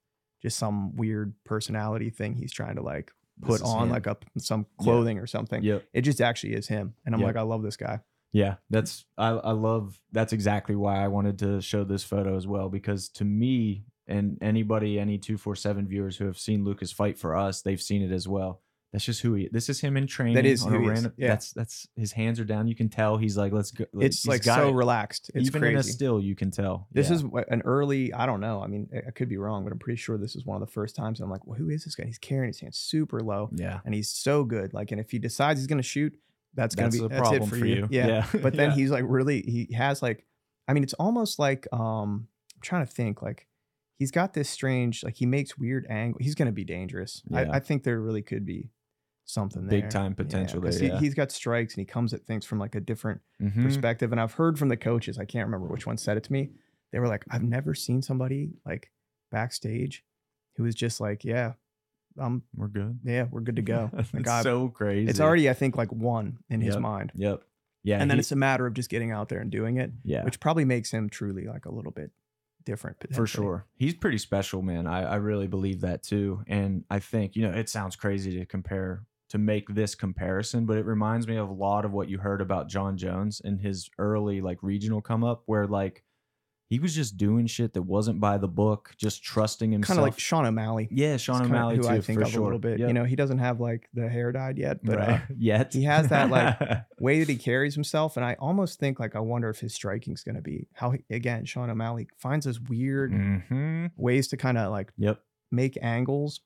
just some weird personality thing he's trying to like put on him. like a some Yeah. clothing or something. Yep. It just actually is him. And I'm Yep. like, I love this guy. Yeah, that's I, I love that's exactly why I wanted to show this photo as well because to me and anybody any 247 viewers who have seen Lucas fight for us, they've seen it as well. That's just who he is. this is him in training. is on a who he is, yeah. That's that's his hands are down. You can tell he's like let's go. It's he's like so it. relaxed. It's even in a still you can tell. This Yeah. is an early, I don't know. I mean, I could be wrong, but I'm pretty sure this is one of the first times I'm like, well, who is this guy? He's carrying his hands super low yeah. and he's so good. Like, and if he decides he's going to shoot, that's gonna be a that's it for, for you. you. Yeah. Yeah. [laughs] But then Yeah. he's like really, he has like, I mean, it's almost like, um, I'm trying to think like he's got this strange, like he makes weird angle. He's going to be dangerous. Yeah. I, I think there really could be something there. Big time potential 'cause there, yeah. He, he's got strikes and he comes at things from like a different Mhm. perspective. And I've heard from the coaches, I can't remember which one said it to me. They were like, I've never seen somebody like backstage who was just like, yeah, um, We're good. yeah, we're good to [laughs] go. It's Like, I- so crazy. it's already, I think, like one in his mind. Yep. Yeah. and then it's a matter of just getting out there and doing it, yeah. which probably makes him truly like a little bit different. for sure he's pretty special man I, I really believe that too and i think you know it sounds crazy to compare to make this comparison but it reminds me of a lot of what you heard about jon jones in his early like regional come up where like he was just doing shit that wasn't by the book just trusting himself Kind of like Sean O'Malley. yeah sean It's o'malley who too I think for of sure a little bit. Yep. You know, he doesn't have like the hair dyed yet, but uh, yet he has that, like, [laughs] way that he carries himself, and I almost think like I wonder if his striking's going to be how he, again Sean O'Malley finds those weird hmm ways to kind of like yep make angles.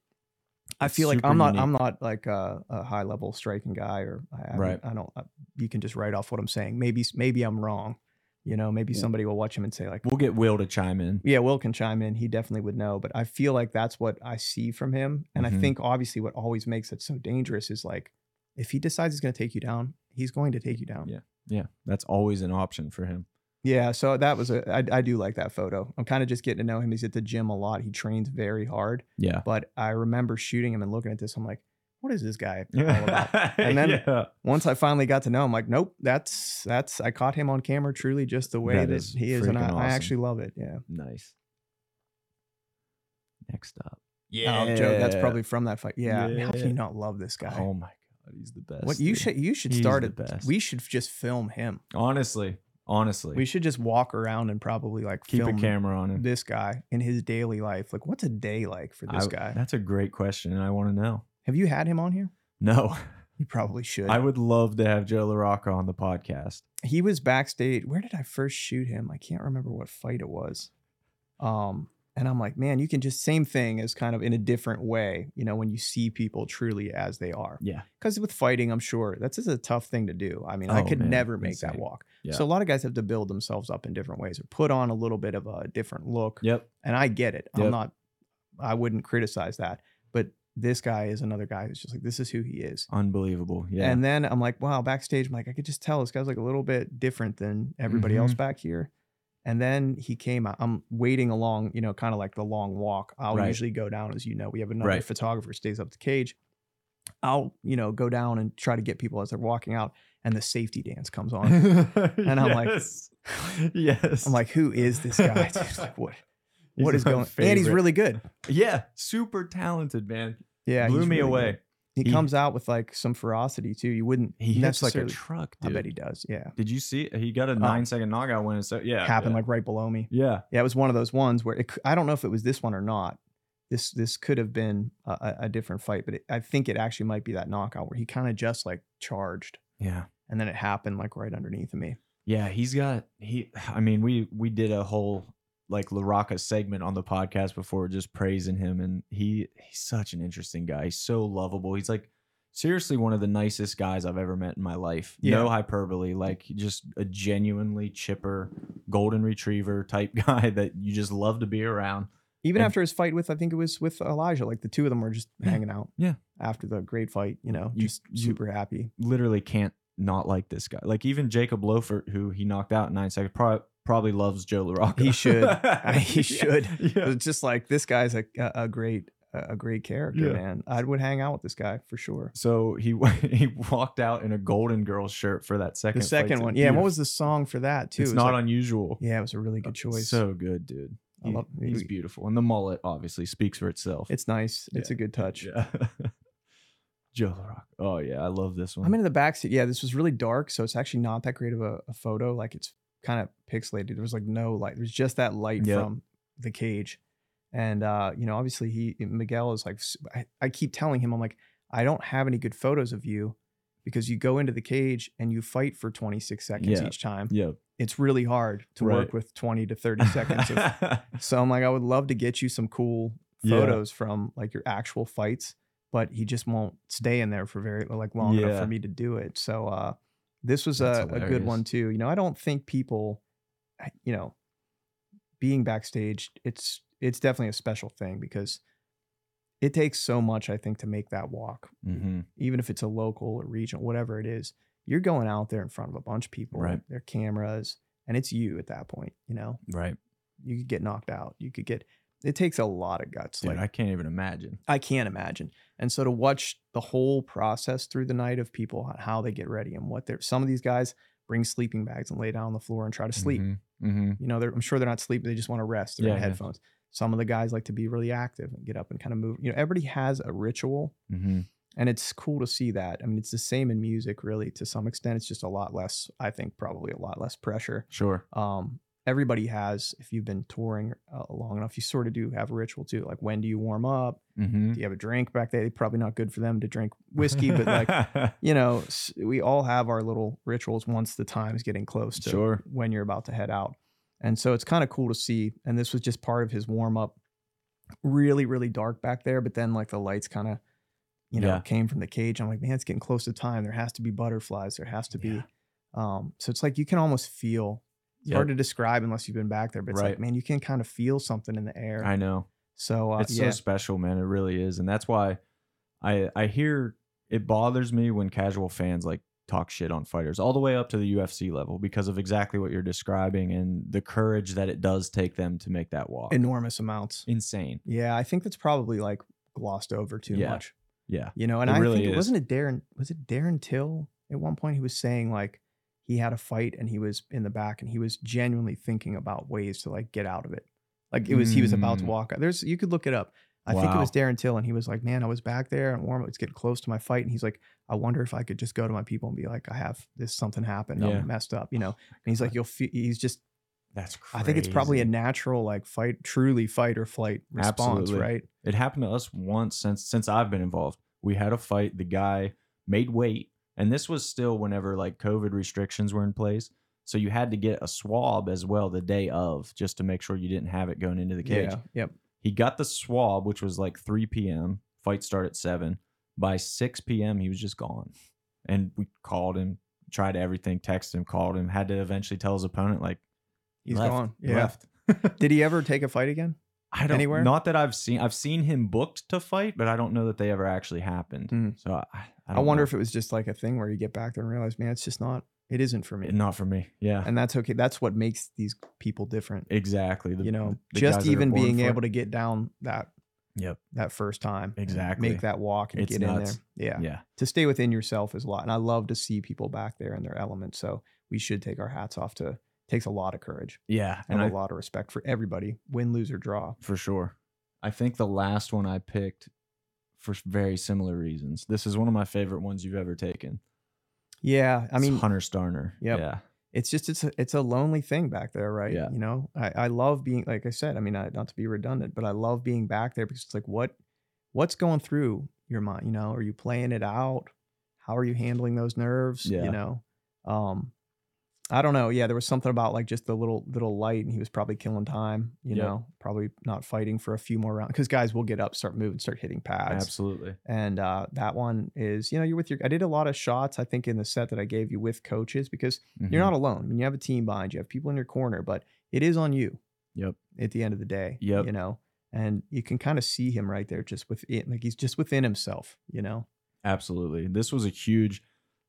I feel like I'm not unique. I'm not like a, a high level striking guy, or I, I, Right. I don't. I, you can just write off what I'm saying. Maybe maybe I'm wrong. You know, maybe Yeah. somebody will watch him and say like, we'll get will to chime in yeah, Will can chime in. He definitely would know. But I feel like that's what I see from him. And Mhm. I think obviously what always makes it so dangerous is like if he decides he's going to take you down, he's going to take you down. Yeah. yeah that's always an option for him Yeah, so that was a I, I do like that photo. I'm kind of just getting to know him. He's at the gym a lot. He trains very hard. yeah But I remember shooting him and looking at this. I'm like, what is this guy [laughs] all about? And then- yeah. Once I finally got to know him, like, nope, that's that's I caught him on camera truly just the way That that, is he is, and I, freaking I actually love it. Yeah. Nice. Next up. Yeah. Oh, Joe, that's probably from that fight. Yeah. I mean, How can you not love this guy? Oh my god, he's the best. what you dude. should you should He's start the it. best. We should just film him. honestly, honestly, We should just walk around and probably like keep film a camera on him. this guy in his daily life. Like, what's a day like for this I- guy? That's a great question, and I want to know. Have you had him on here? No, You probably should. I would love to have Joe LaRocca on the podcast. he was backstage. Where did I first shoot him? I can't remember what fight it was. Um, and I'm like, man, you can just same thing as kind of in a different way, you know, when you see people truly as they are. Yeah, Because with fighting, I'm sure that's just a tough thing to do. I mean, I Oh, could man, never make that walk. Yeah. So a lot of guys have to build themselves up in different ways or put on a little bit of a different look. yep, And I get it. I'm not, I wouldn't criticize that. But this guy is another guy who's just like, this is who he is. unbelievable. Yeah, And then I'm like, wow, backstage, I'm like, I could just tell this guy's like a little bit different than everybody else Mm-hmm. back here. And then he came out. I'm waiting along, you know, kind of like the long walk. I'll Right. usually go down, as you know. We have another Right. photographer stays up the cage. I'll, you know, go down and try to get people as they're walking out, and the safety dance comes on. [laughs] and I'm like- yes, yes. I'm like, who is this guy? [laughs] Dude, like, what? what is going? And he's really good. yeah, super talented, man. Yeah, Blew me really away. good. He He- comes out with like some ferocity too. You wouldn't He hits like a truck, I bet he does. Yeah, Did you see? He got a oh. nine second knockout win. So uh, yeah, happened yeah. like right below me. yeah, Yeah, it was one of those ones where it, I don't know if it was this one or not. This this could have been a, a- different fight, but it, I think it actually might be that knockout where he kind of just like charged, yeah. and then it happened like right underneath of me. Yeah, he's got he. [sighs] I mean, we we did a whole like LaRocca segment on the podcast before, just praising him, and he he's such an interesting guy. He's so lovable. He's like seriously one of the nicest guys I've ever met in my life. No hyperbole. Like just a genuinely chipper golden retriever type [laughs] guy that you just love to be around. Even And- after his fight with, I think it was with Elijah, like the two of them were just Yeah. hanging out. Yeah. After the great fight, you know, You- just super happy. Literally can't not like this guy. Like even Jacob Loeffert, who he knocked out in nine seconds, probably probably loves Joe LaRocca. He should. [laughs] he should. Yeah. It's just like this guy's a a, great a great character, Yeah. man. I would hang out with this guy for sure. So he [laughs] he walked out in a Golden Girls shirt for that second. The second one, yeah. and What was the song for that too? It's It not like- unusual. Yeah, it was a really good uh, choice. So good, dude. He- love- he's beautiful, and the mullet obviously speaks for itself. it's nice. It's a good touch. yeah. [laughs] Joe LaRocca. Oh yeah, I love this one. I'm in the back seat. Yeah, this was really dark, so it's actually not that great of a, a photo. Like it's kind of pixelated. There was like no light. There's just that light Yep. from the cage, and uh, you know, obviously he Miguel is like. I keep telling him, I'm like, I don't have any good photos of you because you go into the cage and you fight for 26 seconds Yeah. each time. yeah, It's really hard to Right. work with 20 to 30 seconds of [laughs] So I'm like, I would love to get you some cool Yeah. photos from like your actual fights, but he just won't stay in there for very like long enough for me to do it. So uh this was That's a, a good one too. You know, I don't think people, you know, being backstage, it's it's definitely a special thing because it takes so much, I think, to make that walk, hmm even if it's a local or regional, whatever it is. You're going out there in front of a bunch of people, Right. their cameras, and it's you at that point, you know Right, you could get knocked out. You could get. It takes a lot of guts. dude. like I can't even imagine. I can't imagine. And so to watch the whole process through the night of people on how they get ready and what they're. Some of these guys bring sleeping bags and lay down on the floor and try to sleep. hmm You know, they're, I'm sure they're not sleeping. They just want to rest. They're Yeah, in yeah. headphones. Some of the guys like to be really active and get up and kind of move. You know, everybody has a ritual, hmm and it's cool to see that. I mean, it's the same in music, really, to some extent. It's just a lot less. I think probably a lot less pressure Sure. um, everybody has if you've been touring uh, long enough. You sort of do have a ritual too like when do you warm up? Hmm do you have a drink? Back there probably not good for them to drink whiskey but like [laughs] you know we all have our little rituals once the time's getting close to Sure. when you're about to head out. And so it's kind of cool to see and this was just part of his warm up. Really really dark back there but then like the lights kind of you know Yeah. came from the cage. I'm like man it's getting close to time. There has to be butterflies. There has to be um so it's like you can almost feel it's Yep. hard to describe unless you've been back there but it's like Right. man you can kind of feel something in the air I know. so uh, it's yeah so special, man. It really is, and that's why I I hear it bothers me when casual fans like talk shit on fighters all the way up to the UFC level because of exactly what you're describing and the courage that it does take them to make that walk. enormous amounts Insane. yeah i think that's probably like glossed over too Yeah. much Yeah. You know, and It I really think it is. wasn't it Darren was it Darren Till at one point he was saying like he had a fight and he was in the back and he was genuinely thinking about ways to like get out of it. Like it was he was about to Mm. walk out. There's you could look it up. I think it was Darren Till and he was like, "Man, I was back there and warm it's getting close to my fight." And he's like, "I wonder if I could just go to my people and be like, I have this something happened. Yeah. I'm messed up, you know." And he's like, "You'll feel." He's just. That's crazy. I think it's probably a natural like fight, truly fight or flight response, Absolutely. right? It happened to us once since since I've been involved. We had a fight. The guy made weight, and this was still whenever like COVID restrictions were in place. So you had to get a swab as well the day of, just to make sure you didn't have it going into the cage. Yeah. Yep. He got the swab, which was like 3 p.m. Fight start at 7. By 6 p.m., he was just gone. And we called him, tried everything, texted him, called him, had to eventually tell his opponent, like, He's left, gone. Yeah. left. [laughs] Did he ever take a fight again? I don't Anywhere? Not that I've seen. I've seen him booked to fight, but I don't know that they ever actually happened. Mm. So I, I, I, wonder know. if it was just like a thing where you get back there and realize, man, it's just not, it isn't for me. not for me. Yeah, And that's okay. That's what makes these people different. exactly. The- you know, the just even being for it. able to get down that Yep. that first time, Exactly. make that walk and It's get nuts. in there. Yeah. Yeah. to stay within yourself is a lot. And I love to see people back there in their element. So we should take our hats off to takes a lot of courage Yeah, and and I, a lot of respect for everybody, win, lose, or draw. for sure. I think the last one I picked for very similar reasons. This is one of my favorite ones you've ever taken. Yeah, I It's mean, Hunter Starner. Yep. Yeah. it's just it's a, it's a lonely thing back there, right? Yeah. You know, I, I love being like I said. I mean, I, not to be redundant, but I love being back there because it's like what what's going through your mind. You know, are you playing it out? How are you handling those nerves? Yeah. You know, um, I don't know. Yeah, there was something about like just the little little light, and he was probably killing time. You Yep. know, probably not fighting for a few more rounds because guys will get up, start moving, start hitting pads. Absolutely. And uh, that one is, you know, you're with your. I did a lot of shots. I think in the set that I gave you with coaches because you're Mhm. not alone. I mean, you have a team behind you, you have people in your corner, but it is on you Yep. at the end of the day. Yep. You know, and you can kind of see him right there, just within, like he's just within himself. You know. Absolutely. This was a huge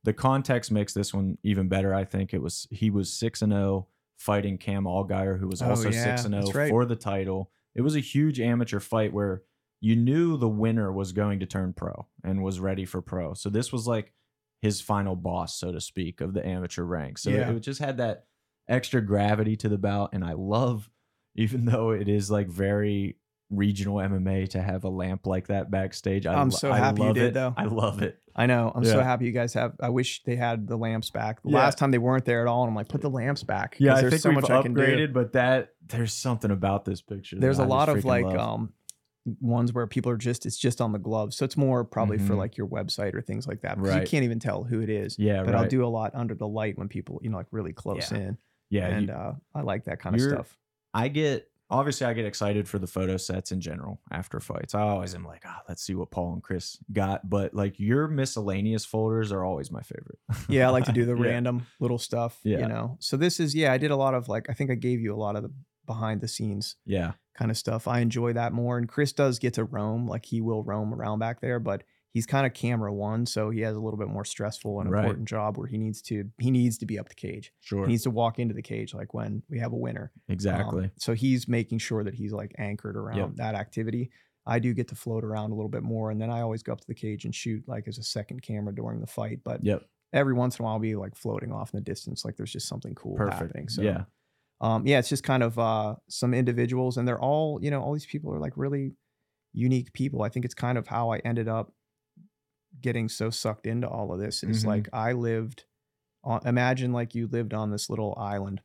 the context makes this one even better. I think it was he was six and zero fighting Cam Allgaier, who was Oh, also six and oh zero for the title. It was a huge amateur fight where you knew the winner was going to turn pro and was ready for pro. So this was like his final boss, so to speak, of the amateur ranks. So Yeah. it just had that extra gravity to the bout, and I love, even though it is like very regional MMA to have a lamp like that backstage. I, I'm so I happy you did, it. though. I love it. I know. I'm so happy you guys have. I wish they had the lamps back. The Yeah. last time they weren't there at all, and I'm like, put the lamps back. Yeah, I there's think so we've much I can do. upgraded, but that there's something about this picture. There's a I lot of like love. um ones where people are just it's just on the gloves, so it's more probably for Mhm. like your website or things like that because you can't even tell who it is. yeah, but right. I'll do a lot under the light when people you know like really close Yeah. in, yeah, and you- uh, I like that kind of stuff. I get obviously I get excited for the photo sets in general after fights. I always am like, oh, let's see what Paul and Chris got. But like your miscellaneous folders are always my favorite. Yeah, I like to do the [laughs] Yeah. random little stuff. Yeah. You know, so this is yeah, I did a lot of like I think I gave you a lot of the behind the scenes Yeah, kind of stuff. I enjoy that more. And Chris does get to roam, like he will roam around back there, but he's kind of camera one, so he has a little bit more stressful and Right. important job where he needs to he needs to be up the cage. sure, He needs to walk into the cage like when we have a winner. Um, exactly. so he's making sure that he's like anchored around Yep. that activity. I do get to float around a little bit more, and then I always go up to the cage and shoot like as a second camera during the fight. But yep, every once in a while, I'll be like floating off in the distance, like there's just something cool perfect. happening. So yeah, um, yeah, it's just kind of uh, some individuals, and they're all, you know, all these people are like really unique people. I think it's kind of how I ended up getting so sucked into all of this. Is Mhm. like I lived, on, imagine like you lived on this little island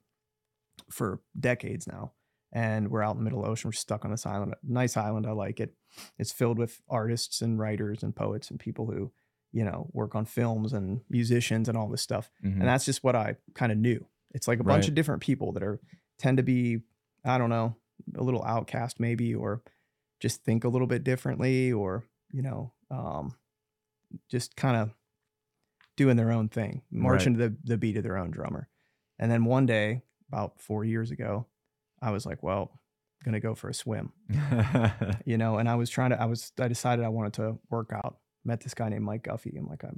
for decades now, and we're out in the middle of the ocean. We're stuck on this island. Nice island, I like it. It's filled with artists and writers and poets and people who, you know, work on films and musicians and all this stuff Mhm. and that's just what I kind of knew. It's like a bunch Right. of different people that are tend to be, I don't know, a little outcast maybe, or just think a little bit differently, or you know, um, just kind of doing their own thing, marching to the the beat of their own drummer. And then one day, about four years ago, I was like, well, I'm gonna go for a swim. [laughs] You know and i was trying to i was i decided i wanted to work out. Met this guy named mike guffey and like i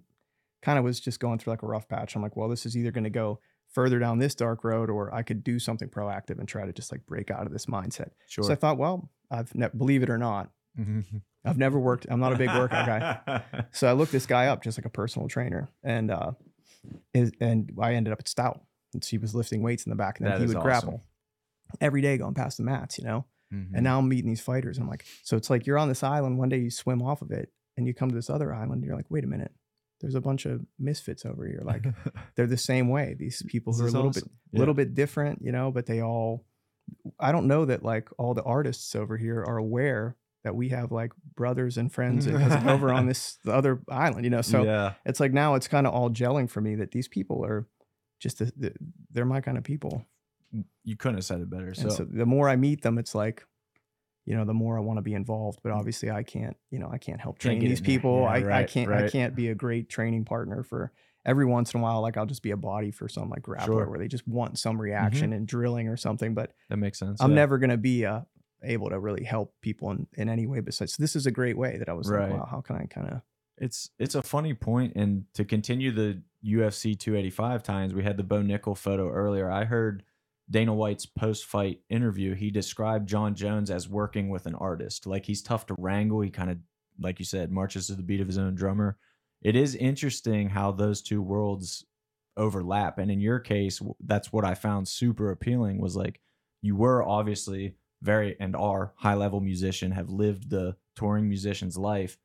kind of was just going through like a rough patch. I'm like well this is either going to go further down this dark road or i could do something proactive and try to just like break out of this mindset. Sure. so i thought well i've believe it or not [laughs] i've never worked i'm not a big workout guy [laughs] so i looked this guy up just like a personal trainer and uh is, and i ended up at stout and so he was lifting weights in the back and then That he is would awesome. grapple every day going past the mats you know Mhm. and now I'm meeting these fighters, and I'm like, so it's like you're on this island. One day you swim off of it, and you come to this other island. And you're like, wait a minute, there's a bunch of misfits over here. Like [laughs] they're the same way. These people who are a little bit, little bit different, you know, but they all. I don't know that like all the artists over here are aware that we have like brothers and friends and cousins [laughs] over on this other island, you know. So yeah, it's like now it's kind of all gelling for me that these people are just the, the, they're my kind of people. you couldn't have said it better. And so the more I meet them, it's like, you know, the more I want to be involved. But obviously, I can't, you know, I can't help Mm. Can't these people. Yeah, I, I can't, I can't be a great training partner for. Every once in a while, like I'll just be a body for some like grappler Sure. Mm-hmm. where they just want some reaction and drilling or something. But that makes sense. I'm yeah. never gonna be uh, able to really help people in, in any way besides. So this is a great way that I was Right. like, wow, how can I kind of it's it's a funny point and to continue the UFC 285 times we had the Bo Nickal photo earlier I heard Dana White's post-fight interview he described Jon Jones as working with an artist like he's tough to wrangle he kind of like you said marches to the beat of his own drummer it is interesting how those two worlds overlap. And in your case, that's what I found super appealing was like you were obviously very and are high level musician, have lived the touring musician's life.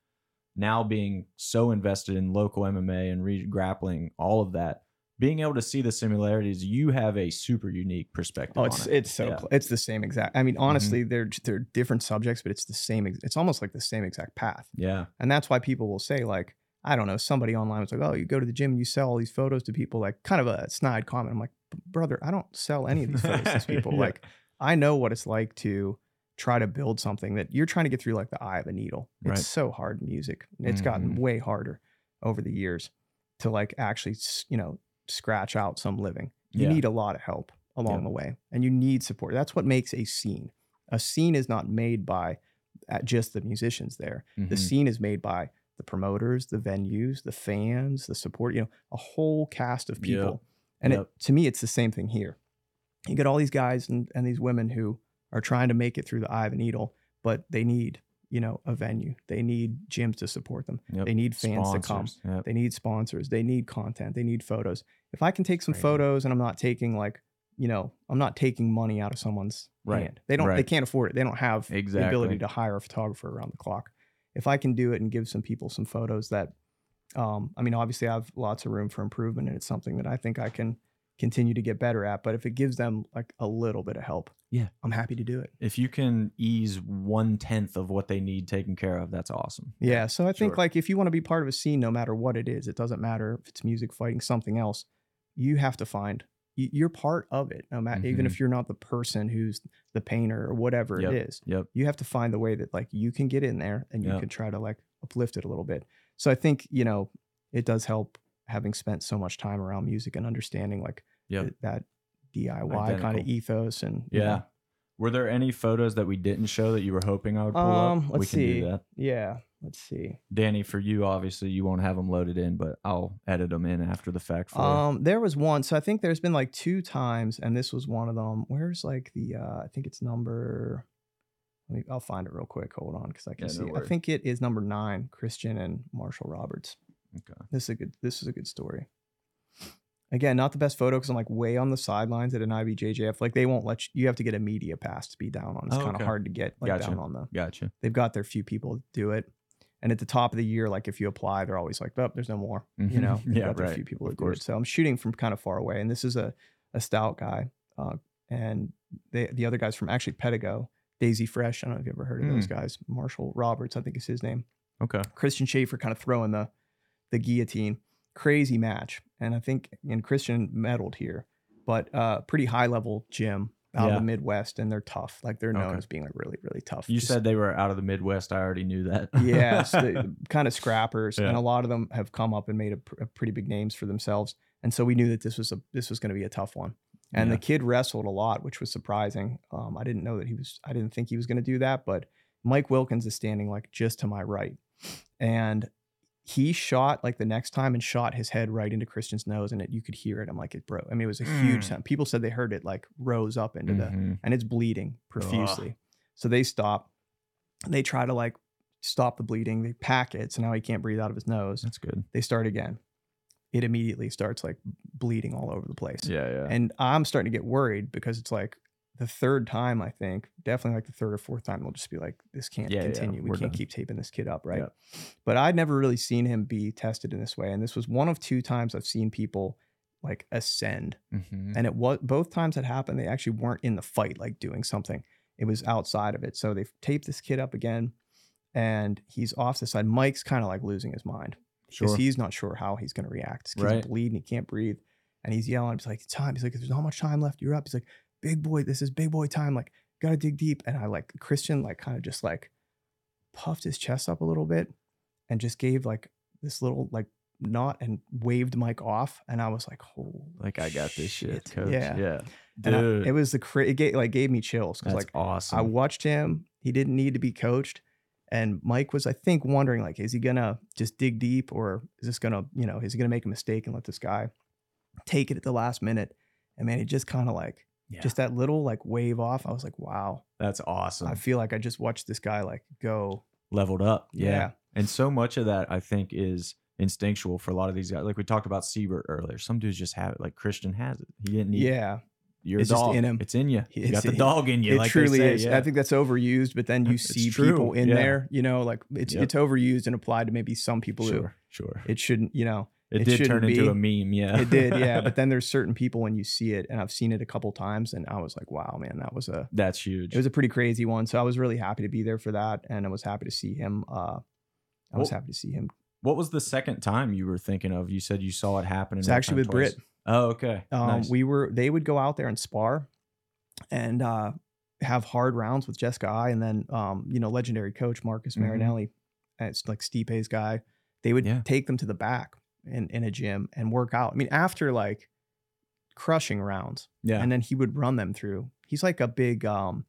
Now being so invested in local MMA and re- grappling, all of that, being able to see the similarities, you have a super unique perspective. Oh, on it's it. it's so Yeah. cl- it's the same exact. I mean, Mm-hmm. honestly, they're they're different subjects, but it's the same. ex- It's almost like the same exact path, yeah, and that's why people will say like, I don't know, somebody online was like, oh, you go to the gym and you sell all these photos to people, like kind of a snide comment. I'm like, brother, I don't sell any of these photos to [laughs] people. Yeah. Like, I know what it's like to try to build something that you're trying to get through like the eye of a needle. It's Right. so hard in music. It's gotten Mhm. way harder over the years to like actually, you know, scratch out some living. You Yeah. need a lot of help along Yeah. the way and you need support. That's what makes a scene. A scene is not made by uh, just the musicians there. The Mhm. scene is made by the promoters, the venues, the fans, the support, you know, a whole cast of Yep. people. And Yep. it, to me, it's the same thing here. You get all these guys and, and these women who are trying to make it through the eye of a needle, but they need, you know, a venue. They need gyms to support them. Yep. They need fans to come. Yep. They need sponsors. They need content. They need photos. If I can take some Right. photos and I'm not taking like, you know, I'm not taking money out of someone's Right. hand. They don't. They can't afford it. They don't have the ability to hire a photographer around the clock. If I can do it and give some people some photos that, um, I mean, obviously I have lots of room for improvement, and it's something that I think I can continue to get better at. But if it gives them like a little bit of help, Yeah. I'm happy to do it. if you can ease one tenth of what they need taken care of, that's awesome. Yeah. So I think Sure. like if you want to be part of a scene, no matter what it is, it doesn't matter if it's music, fighting, something else. You have to find you're part of it. No matter even Mhm. if you're not the person who's the painter or whatever Yep. it is, Yep. you have to find the way that like you can get in there and you Yep. can try to like uplift it a little bit. So I think you know it does help having spent so much time around music and understanding like Yep. that DIY kind of ethos and you Yeah. know, Were there any photos that we didn't show that you were hoping I would pull up? Um, we let's can see. do that. yeah. Let's see. Danny, for you, obviously, you won't have them loaded in, but I'll edit them in after the fact for you. Um, there was one. So I think there's been like two times, and this was one of them. Where's like the? uh I think it's number. Let me. I'll find it real quick. Hold on, because I can Yeah, see. it. I think it is number nine. Christian and Marshall Roberts. Okay. This is a good. This is a good story. Again, not the best photo because I'm like way on the sidelines at an IBJJF. Like they won't let you. You have to get a media pass to be down on. It's Oh, kind of okay. hard to get like Gotcha. down on the. Gotcha. They've got their few people to do it. And at the top of the year, like if you apply, they're always like, "Oh, there's no more." You Mhm. know, [laughs] Yeah, got right. few people Of it. course. So I'm shooting from kind of far away, and this is a a stout guy, uh, and they, the other guy's from actually Pedigo, Daisy Fresh. I don't know if you've ever heard of those Hmm. guys. Marshall Roberts, I think is his name. Okay. Christian Schaefer kind of throwing the the guillotine. Crazy match, and I think and Christian medaled here, but uh, pretty high level gym out Yeah. of the Midwest, and they're tough. Like they're known Okay. as being like really really tough. You Just- said they were out of the Midwest. I already knew that. yeah, so [laughs] kind of scrappers, Yeah. and a lot of them have come up and made a, pr- a pretty big names for themselves. And so we knew that this was a this was going to be a tough one. And Yeah. the kid wrestled a lot, which was surprising. Um, I didn't know that he was. I didn't think he was going to do that. But Mike Wilkins is standing like just to my right, and he shot like the next time and shot his head right into Christian's nose, and it, you could hear it. I'm like, it broke. I mean, it was a huge Mm. sound. People said they heard it like rose up into the Mhm. and it's bleeding profusely. So they stop. They try to like stop the bleeding. They pack it so now he can't breathe out of his nose. That's good. They start again. It immediately starts like bleeding all over the place. Yeah, yeah. And I'm starting to get worried because it's like the third time, I think, definitely like the third or fourth time, they'll just be like, this can't Yeah, yeah, continue. we we're can't done. keep taping this kid up, right? Yep. But I'd never really seen him be tested in this way. And this was one of two times I've seen people like ascend Mhm. and it was both times it happened they actually weren't in the fight like doing something it was outside of it so they've taped this kid up again and he's off the side mike's kind of like losing his mind because Sure. he's not sure how he's going to react this kid's Right. bleeding he can't breathe and he's yelling he's like time he's like there's not much time left you're up he's like big boy this is big boy time like gotta dig deep and i like christian like kind of just like puffed his chest up a little bit and just gave like this little like knot and waved mike off and i was like oh like I got this shit, coach. yeah Yeah. and I- Dude. it was the cra- it gave, like gave me chills because that's like awesome. I watched him. He didn't need to be coached, and Mike was I think wondering like, is he gonna just dig deep or is this gonna you know is he gonna make a mistake and let this guy take it at the last minute? And man, he just kind of like Yeah. just that little like wave off. I was like, wow. That's awesome. I feel like I just watched this guy like go. Leveled up. Yeah. Yeah. And so much of that I think is instinctual for a lot of these guys. Like we talked about Siebert earlier. Some dudes just have it. Like Christian has it. He didn't need Yeah, your It's dog. in him. It's in you. You It's- got the dog in you. it like truly say, is. Yeah. I think that's overused, but then you see true, people in yeah. there. You know, like it's Yep. it's overused and applied to maybe some people who sure, sure. it shouldn't. You know, It, it did turn into a meme. Yeah, it did. Yeah, but then there's [laughs] certain people when you see it, and I've seen it a couple times, and I was like, wow, man, that was a [laughs] that's huge. it was a pretty crazy one. So I was really happy to be there for that, and I was happy to see him. Uh, I was Well, happy to see him. what was the second time you were thinking of? You said you saw it happen. It's actually with twice. Britt. Oh, okay. Um, nice. We were they would go out there and spar, and uh, have hard rounds with Jessica Eye, and then um, you know legendary coach Marcus Mhm. Marinelli, and it's like Stipe's guy. They would Yeah. take them to the back in in a gym and work out. I mean, after like crushing rounds, yeah. and then he would run them through. He's like a big um,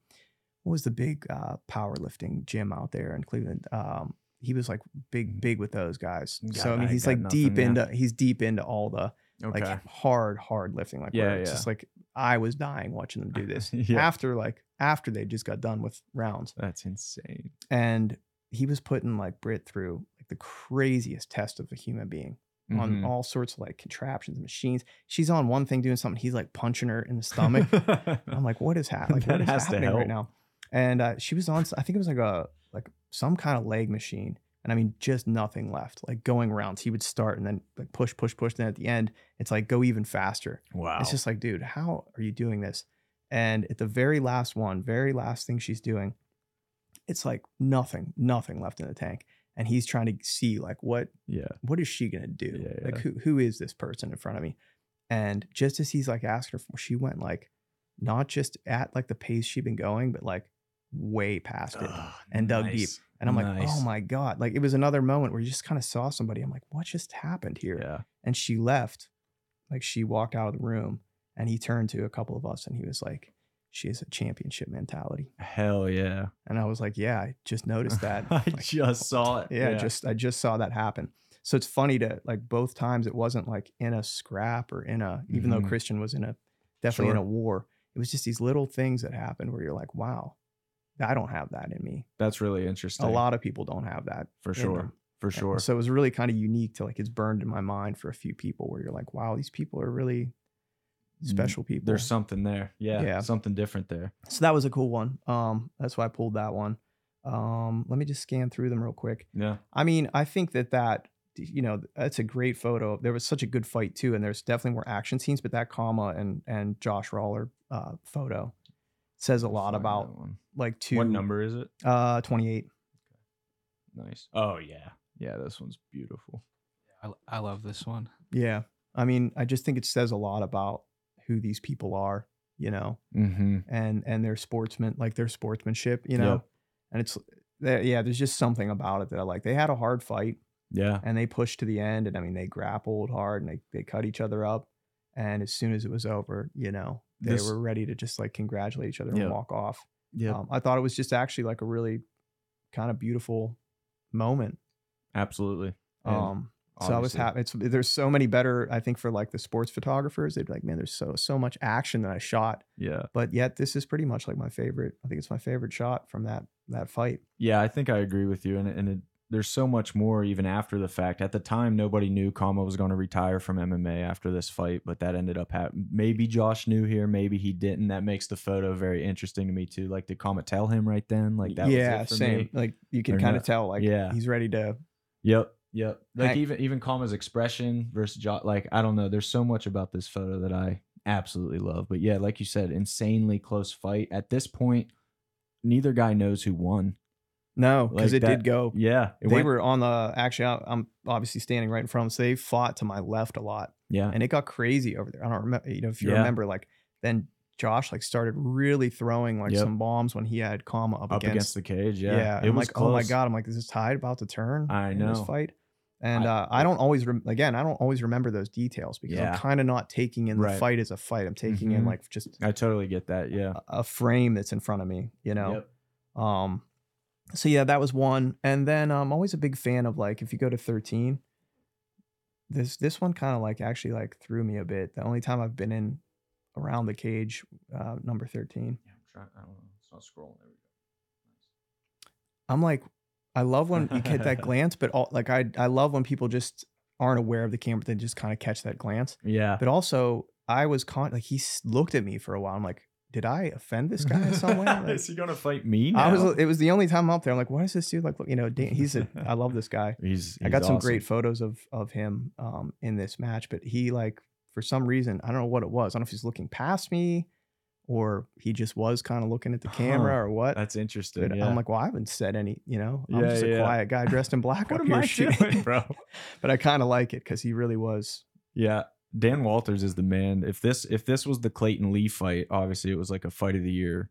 what was the big uh powerlifting gym out there in Cleveland? Um, he was like big big with those guys. Got- so I mean, he's like deep nothing, yeah. into he's deep into all the okay. like hard, hard lifting. Like Yeah, it's yeah. just like I was dying watching them do this. [laughs] Yeah. After like after they just got done with rounds. that's insane. And he was putting like Brit through like the craziest test of a human being on Mhm. all sorts of like contraptions, and machines. She's on one thing doing something, he's like punching her in the stomach. [laughs] I'm like, what is happening? Like, what is happening right now? And uh, she was on, I think it was like a like some kind of leg machine, and I mean just nothing left, like going rounds. He would start and then like push, push, push. Then at the end, it's like go even faster. wow. It's just like, dude, how are you doing this? And at the very last one, very last thing she's doing, it's like nothing, nothing left in the tank. And he's trying to see like what yeah. what is she gonna do? Yeah, Like who who is this person in front of me? And just as he's like asking her, for, she went like not just at like the pace she'd been going, but like way past it. Ugh, and dug deep. And I'm like, oh my god! Like it was another moment where you just kind of saw somebody. I'm like, what just happened here? Yeah. And she left, like she walked out of the room, and he turned to a couple of us and he was like, she has a championship mentality. Hell yeah. And I was like, yeah, I just noticed that. [laughs] I Like, just saw it. yeah, just I just saw that happen. So it's funny to like both times it wasn't like in a scrap or in a even though Mhm. Christian was in a definitely in a war. It was just these little things that happened where you're like, wow, I don't have that in me. that's really interesting. A lot of people don't have that for sure. them. For And sure. So it was really kind of unique to like it's burned in my mind for a few people where you're like, wow, these people are really special people. There's something there. Yeah, Yeah. Something different there. so that was a cool one. Um, that's why I pulled that one. Um, let me just scan through them real quick. Yeah. I mean, I think that that you know that's a great photo. There was such a good fight too, and there's definitely more action scenes. But that Kama and and Josh Rawler uh, photo says a lot about one. like two. What number is it? Uh, twenty eight. Nice. Oh yeah. Yeah, this one's beautiful. I, I love this one. Yeah, I mean, I just think it says a lot about who these people are. You know, Mm-hmm. and and their sportsman like their sportsmanship. You know, Yep. and it's yeah. There's just something about it that I like. They had a hard fight. Yeah. and they pushed to the end and i mean they grappled hard and they, they cut each other up and as soon as it was over you know they This- were ready to just like congratulate each other Yeah. and walk off Yeah. um, i thought it was just actually like a really kind of beautiful moment Absolutely. And um so i was obviously- happy it's there's so many better i think for like the sports photographers they'd be like man there's so so much action that i shot Yeah. but yet this is pretty much like my favorite i think it's my favorite shot from that that fight Yeah, I think I agree with you. And, and it, there's so much more even after the fact. At the time, nobody knew Kama was going to retire from MMA after this fight, but that ended up happening. Maybe Josh knew here, maybe he didn't. That makes the photo very interesting to me too. Like, did Kama tell him right then? Like that yeah was it for same me. like you can kind of tell like Yeah. he's ready to Yep. Yep. Like even even Kama's expression versus Josh. Like I don't know. There's so much about this photo that I absolutely love. But yeah, like you said, insanely close fight. At this point, neither guy knows who won. No, because Like it that- did go. Yeah. They went- were on the actually. I'm obviously standing right in front of them, so they fought to my left a lot, Yeah. and it got crazy over there. I don't remember. You know, if you Yeah. remember, like then Josh like started really throwing like Yep. some bombs when he had Kama up, up against, against. the cage. Yeah. yeah, It I'm was like, oh my god, I'm like, this is this tide about to turn? I in this know. fight. And I- uh, I don't always, rem- again, I don't always remember those details because Yeah. I'm kind of not taking in the fight as a fight. I'm taking in Mhm. like just I totally get that. Yeah. a- a frame that's in front of me, you know. Yep. Um, so yeah, that was one. And then um, I'm always a big fan of like if you go to 13, this this one kind of like actually like threw me a bit. The only time I've been in around the cage, uh, number 13. Yeah, I'm trying. I don't know. It's not scrolling. There we go. I'm like, I love when you get that [laughs] glance, but all, like I I love when people just aren't aware of the camera, they just kind of catch that glance. Yeah. But also, I was con like he looked at me for a while. I'm like, did I offend this guy in some way? [laughs] Like, Is he gonna fight me now? I was. It was the only time I'm up there. I'm like, what is this dude like? Look, you know, Dan, he's a. I love this guy. [laughs] He's. I got he's some great photos of of him um in this match, but he like for some reason I don't know what it was. I don't know if he's looking past me, or he just was kind of looking at the camera Huh. or what. That's interesting. But yeah. I'm like, well, I haven't said any. You know, I'm Yeah, just a yeah. quiet guy dressed in black what am I shooting. doing, bro? [laughs] but I kind of like it because he really was. Yeah. Dan Walters is the man. If this if this was the Clayton Lee fight, obviously it was like a fight of the year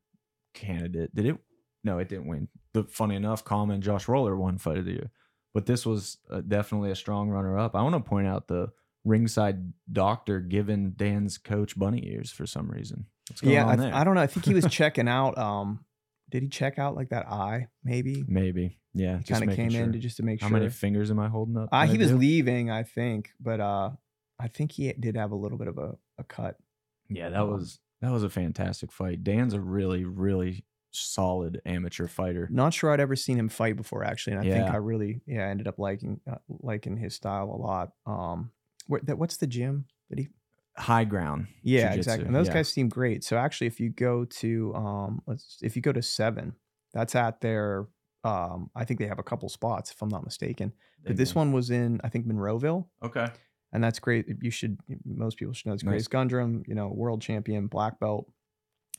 candidate. Did it? No, it didn't win. The funny enough, Common Josh Roller won fight of the year, but this was uh, definitely a strong runner up. I want to point out the ringside doctor giving Dan's coach bunny ears for some reason. Yeah, on I, th- I don't know. I think he was [laughs] checking out. Um, did he check out like that eye? Maybe Maybe. Yeah. he kind of came in to just to make How sure. How many fingers am I holding up? Uh, he was do? leaving, I think, but uh, I think he did have a little bit of a, a cut. Yeah, that Um, was that was a fantastic fight. Dan's a really really solid amateur fighter. Not sure I'd ever seen him fight before, actually, and I think I really, yeah, ended up liking uh, liking his style a lot. Um, where, that what's the gym that he? High ground. Yeah, Jiu-jitsu, exactly. And those yeah. guys seem great. So actually, if you go to um, let's if you go to seven, that's at their um, I think they have a couple spots if I'm not mistaken. But this one was in I think Monroeville. Okay. and that's great. You should most people should know it's Nice. Grace Gundrum, you know, world champion, black belt,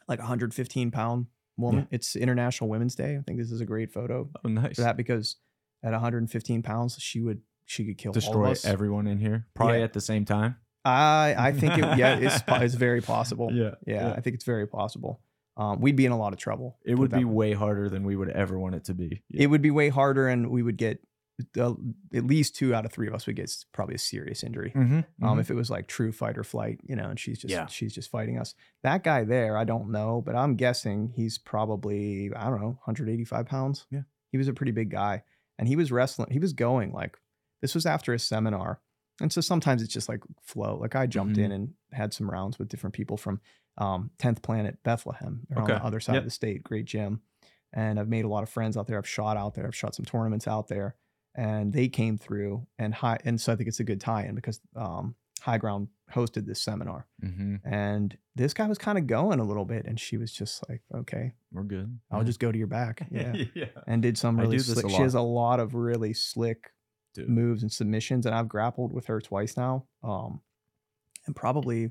like 115 pound woman. It's International Women's Day. I think this is a great photo Oh, nice. for that because at 115 pounds, she would she could kill Destroy everyone in here, probably Yeah. at the same time. I I think it, yeah, it's it's very [laughs] possible. Yeah, yeah, yeah. I think it's very possible. Um, we'd be in a lot of trouble. It would be way. way harder than we would ever want it to be. It would be way harder, and we would get uh, at least two out of three of us would get probably a serious injury. Mm-hmm. Um, if it was like true fight or flight, you know, and she's just Yeah. she's just fighting us. That guy there, I don't know, but I'm guessing he's probably I don't know, 185 pounds. Yeah. he was a pretty big guy, and he was wrestling. He was going like this was after a seminar, and so sometimes it's just like flow. Like I jumped Mm-hmm. in and had some rounds with different people from um, 10th Planet Bethlehem, Okay. on the other side Yep. of the state. Great gym, and I've made a lot of friends out there. I've shot out there. I've shot some tournaments out there and they came through and high and so I think it's a good tie-in because um, High Ground hosted this seminar mm-hmm. and this guy was kind of going a little bit and she was just like, okay, We're good. I'll just go to your back, [laughs] yeah, yeah. and did some really slick. She has a lot of really slick Dude. moves and submissions, and I've grappled with her twice now, um, and probably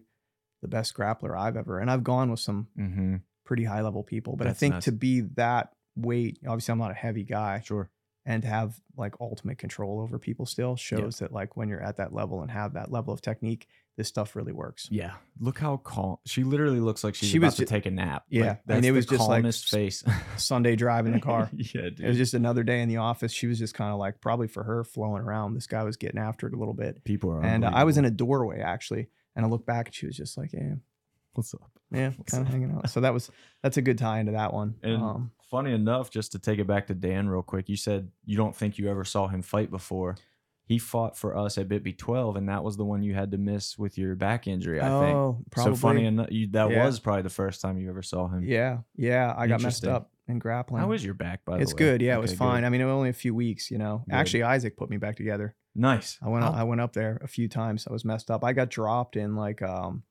the best grappler I've ever. And I've gone with some Mm-hmm. pretty high level people, but I think nuts. to be that weight, obviously I'm not a heavy guy, Sure. and to have like ultimate control over people still shows that like when you're at that level and have that level of technique, this stuff really works. Yeah. Look how calm. She literally looks like she's She about was to ju- take a nap. Yeah, Like, and that's it the was just like face. [laughs] Sunday driving the car. [laughs] yeah, dude. It was just another day in the office. She was just kind of like probably for her flowing around. This guy was getting after it a little bit. People are. And uh, I was in a doorway actually, and I looked back and she was just like, "Yeah, What's up? yeah, kind of hanging out." So that was that's a good tie into that one. And um, funny enough, just to take it back to Dan real quick, you said you don't think you ever saw him fight before. He fought for us at Bitby 12, and that was the one you had to miss with your back injury, I think. oh, probably. So funny enough, you, that Yeah. was probably the first time you ever saw him. Yeah, yeah. I got messed up in grappling. How is your back, by the way? it's good. Yeah, it was fine. good. I mean, it was only a few weeks. You know, Good. actually, Isaac put me back together. Nice. I went Oh, I went up there a few times. I was messed up. I got dropped in like um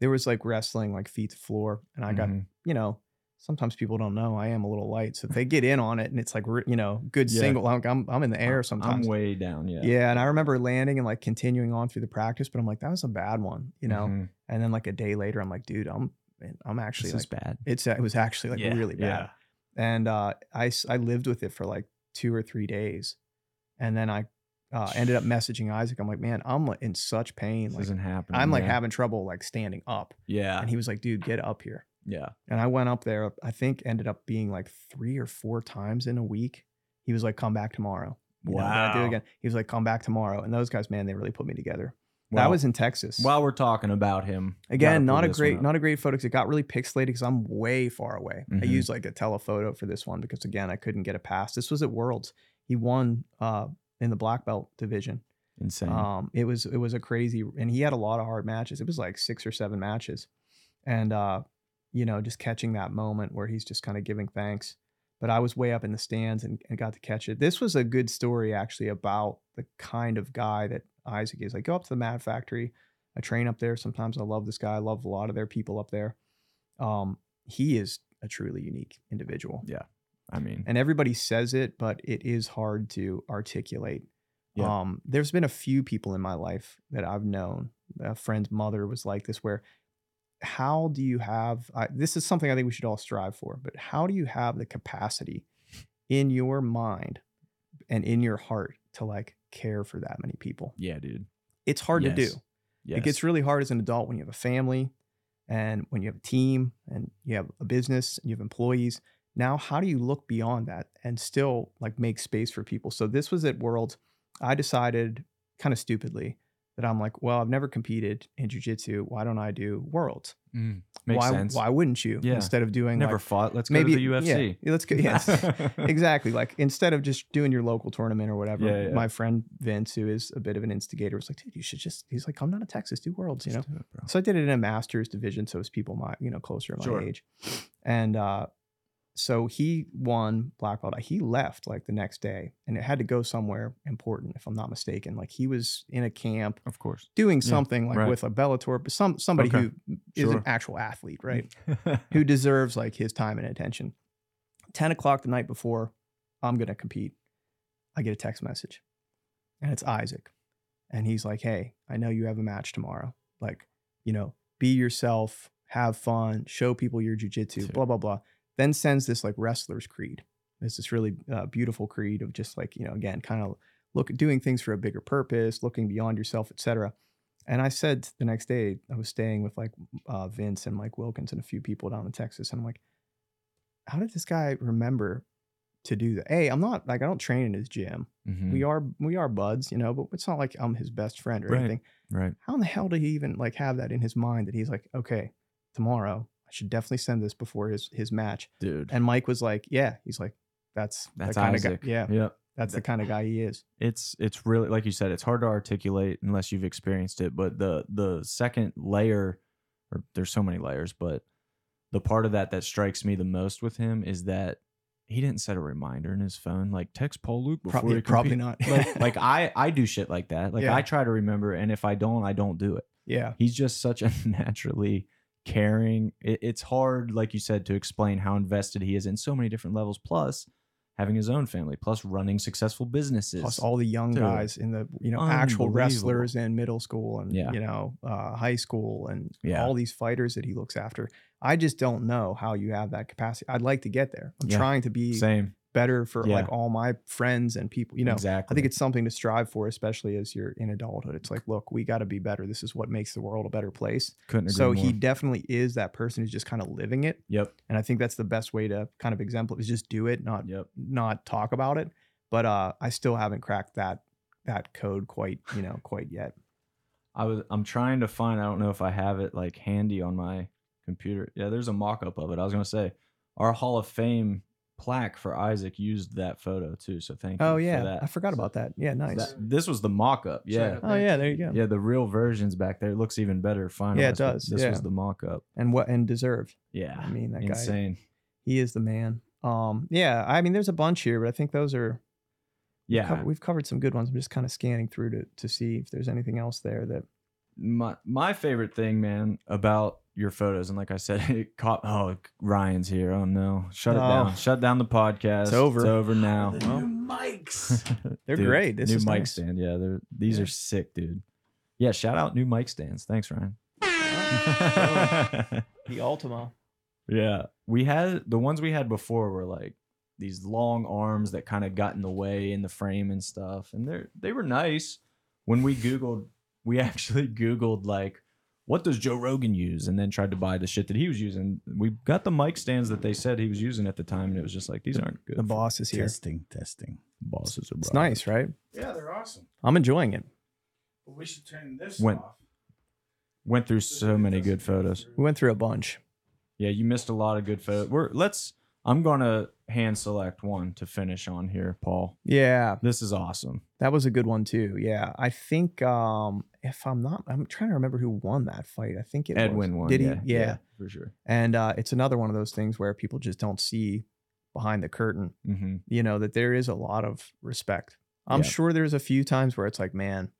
there was like wrestling like feet to floor and I got, mhm. you know, sometimes people don't know I am a little light. So if they get in on it and it's like you know, good Yeah. single I'm, I'm I'm in the air sometimes. I'm way down. Yeah. yeah. and I remember landing and like continuing on through the practice, but I'm like that was a bad one, you know. Mhm. And then like a day later I'm like, dude, I'm I'm actually This like is bad. it's it was actually like Yeah, really bad. And uh I I lived with it for like 2 or 3 days. And then I uh, ended up [sighs] messaging Isaac. I'm like, man, I'm in such pain. This Like, isn't happening. I'm like yeah. having trouble like standing up. Yeah. And he was like, dude, get up here. Yeah. And I went up there, I think ended up being like three or four times in a week. He was like, come back tomorrow. You know, I do it again. He was like, come back tomorrow. And those guys, man, they really put me together. that was in Texas. While we're talking about him, Again, not a great, not a great photo because it got really pixelated because I'm way far away. I Mhm. used like a telephoto for this one because again, I couldn't get a pass. This was at Worlds. He won uh, in the black belt division. insane. Um, it was it was a crazy, and he had a lot of hard matches. It was like six or seven matches, and uh, you know, just catching that moment where he's just kind of giving thanks. but I was way up in the stands and, and got to catch it. This was a good story actually about the kind of guy that Isaac is. I go up to the Mat Factory. I train up there. Sometimes I love this guy. I love a lot of their people up there. Um, he is a truly unique individual. Yeah. I mean, And everybody says it, but it is hard to articulate. Yeah. Um, there's been a few people in my life that I've known. A friend's mother was like this, where how do you have I, this is something I think we should all strive for, but how do you have the capacity in your mind and in your heart to like care for that many people? yeah, dude. It's hard to do. Yes. Yes. It gets really hard as an adult when you have a family and when you have a team and you have a business and you have employees. Now, how do you look beyond that and still like make space for people? So this was at Worlds. I decided kind of stupidly that I'm like, well, I've never competed in jujitsu. Why don't I do Worlds? Mm. Makes why, sense. why wouldn't you? Yeah. Instead of doing Never like, fought. Let's maybe go to the UFC. Yeah, let's go. Yes, [laughs] exactly. Like instead of just doing your local tournament or whatever, Yeah, yeah. my friend Vince, who is a bit of an instigator, was like, dude, you should just. He's like, come down to Texas, do Worlds. You know. It. So I did it in a master's division, so it was people my you know closer to my Sure. age, and uh, so he won black belt. He left like the next day, and it had to go somewhere important, if I'm not mistaken. Like he was in a camp Of course. doing Yeah, something like right. with a Bellator, but some somebody Okay. who is Sure. an actual athlete, right? [laughs] who deserves like his time and attention. 10 o'clock the night before, I'm going to compete. I get a text message and it's Isaac. And he's like, Hey, I know you have a match tomorrow. Like, you know, be yourself, have fun, show people your jujitsu, blah, blah, blah. Then sends this like wrestler's creed. It's this really uh, beautiful creed of just like, you know, again, kind of look doing things for a bigger purpose, looking beyond yourself, etc. And I said the next day, I was staying with like uh, Vince and Mike Wilkins and a few people down in Texas. And I'm like, how did this guy remember to do that? Hey, I'm not like I don't train in his gym. Mhm. We are we are buds, you know, but it's not like I'm his best friend or Right. anything. right. How in the hell did he even like have that in his mind that he's like, okay, tomorrow should definitely send this before his his match. Dude. And Mike was like, yeah, he's like, that's That's the kind Isaac. of guy. Yeah, Yep. that's the kind of guy he is. it's it's really like you said it's hard to articulate unless you've experienced it but the the second layer or there's so many layers but the part of that that strikes me the most with him is that he didn't set a reminder in his phone like text Paul Luke before Probably, you probably not. [laughs] like, like [laughs] I I do shit like that like Yeah. I try to remember and if I don't I don't do it yeah, he's just such a [laughs] naturally caring it, it's hard like you said to explain how invested he is in so many different levels plus having his own family plus running successful businesses plus all the young Dude. guys in the you know actual wrestlers in middle school and Yeah. you know uh, high school and Yeah. all these fighters that he looks after. I just don't know how you have that capacity. I'd like to get there. I'm Yeah. trying to be same better for Yeah. like all my friends and people. You know, exactly I think it's something to strive for, especially as you're in adulthood. It's like, look, we got to be better. This is what makes the world a better place. couldn't agree So more. he definitely is that person who's just kind of living it, yep and I think that's the best way to kind of exemplify is just do it, not yep not talk about it. But uh, I still haven't cracked that that code quite, you know, quite yet. I was I'm trying to find I don't know if I have it like handy on my computer. Yeah, there's a mock-up of it. I was gonna say our Hall of Fame plaque for Isaac used that photo too. So thank you. Oh for yeah, that. I forgot about that. Yeah, nice. That- this was the mock-up. Yeah. oh yeah, there you go. Yeah, the real version's back there. It looks even better finalized. Yeah, it does, This yeah. was the mock-up. And what and deserved. Yeah. I mean, that guy, Insane. he is the man. Um, yeah, I mean, there's a bunch here, but I think those are we've Yeah. covered- we've covered some good ones. I'm just kind of scanning through to to see if there's anything else there that. My my favorite thing, man, about your photos, and like I said, [laughs] it caught. Oh, Ryan's here. Oh no, shut it Oh. down. Shut down the podcast. It's over. It's over now. Oh, the Well. new mics. [laughs] They're Dude, great. This new is mic nice. stand. Yeah, they're these Yeah. are sick, dude. Yeah, shout out new mic stands. Thanks, Ryan. [laughs] The Ultima. yeah, we had the ones we had before were like these long arms that kind of got in the way in the frame and stuff, and they're they were nice. When we googled, we [laughs] actually googled like what does Joe Rogan use, and then tried to buy the shit that he was using. We got the mic stands that they said he was using at the time, and it was just like these aren't good. The boss is here. testing, testing. the bosses. Are It's nice, right? Yeah, they're awesome. I'm enjoying it. But we should turn this When- off. Went through so many good photos. We went through a bunch. Yeah, you missed a lot of good photos. We're let's. I'm gonna hand select one to finish on here, Paul. Yeah, This is awesome. that was a good one too. Yeah, I think um if I'm not, I'm trying to remember who won that fight. I think it was- Edwin won. Did he? yeah, Yeah. for sure. And uh, it's another one of those things where people just don't see behind the curtain, hmm you know, that there is a lot of respect. I'm Yeah. sure there's a few times where it's like, man,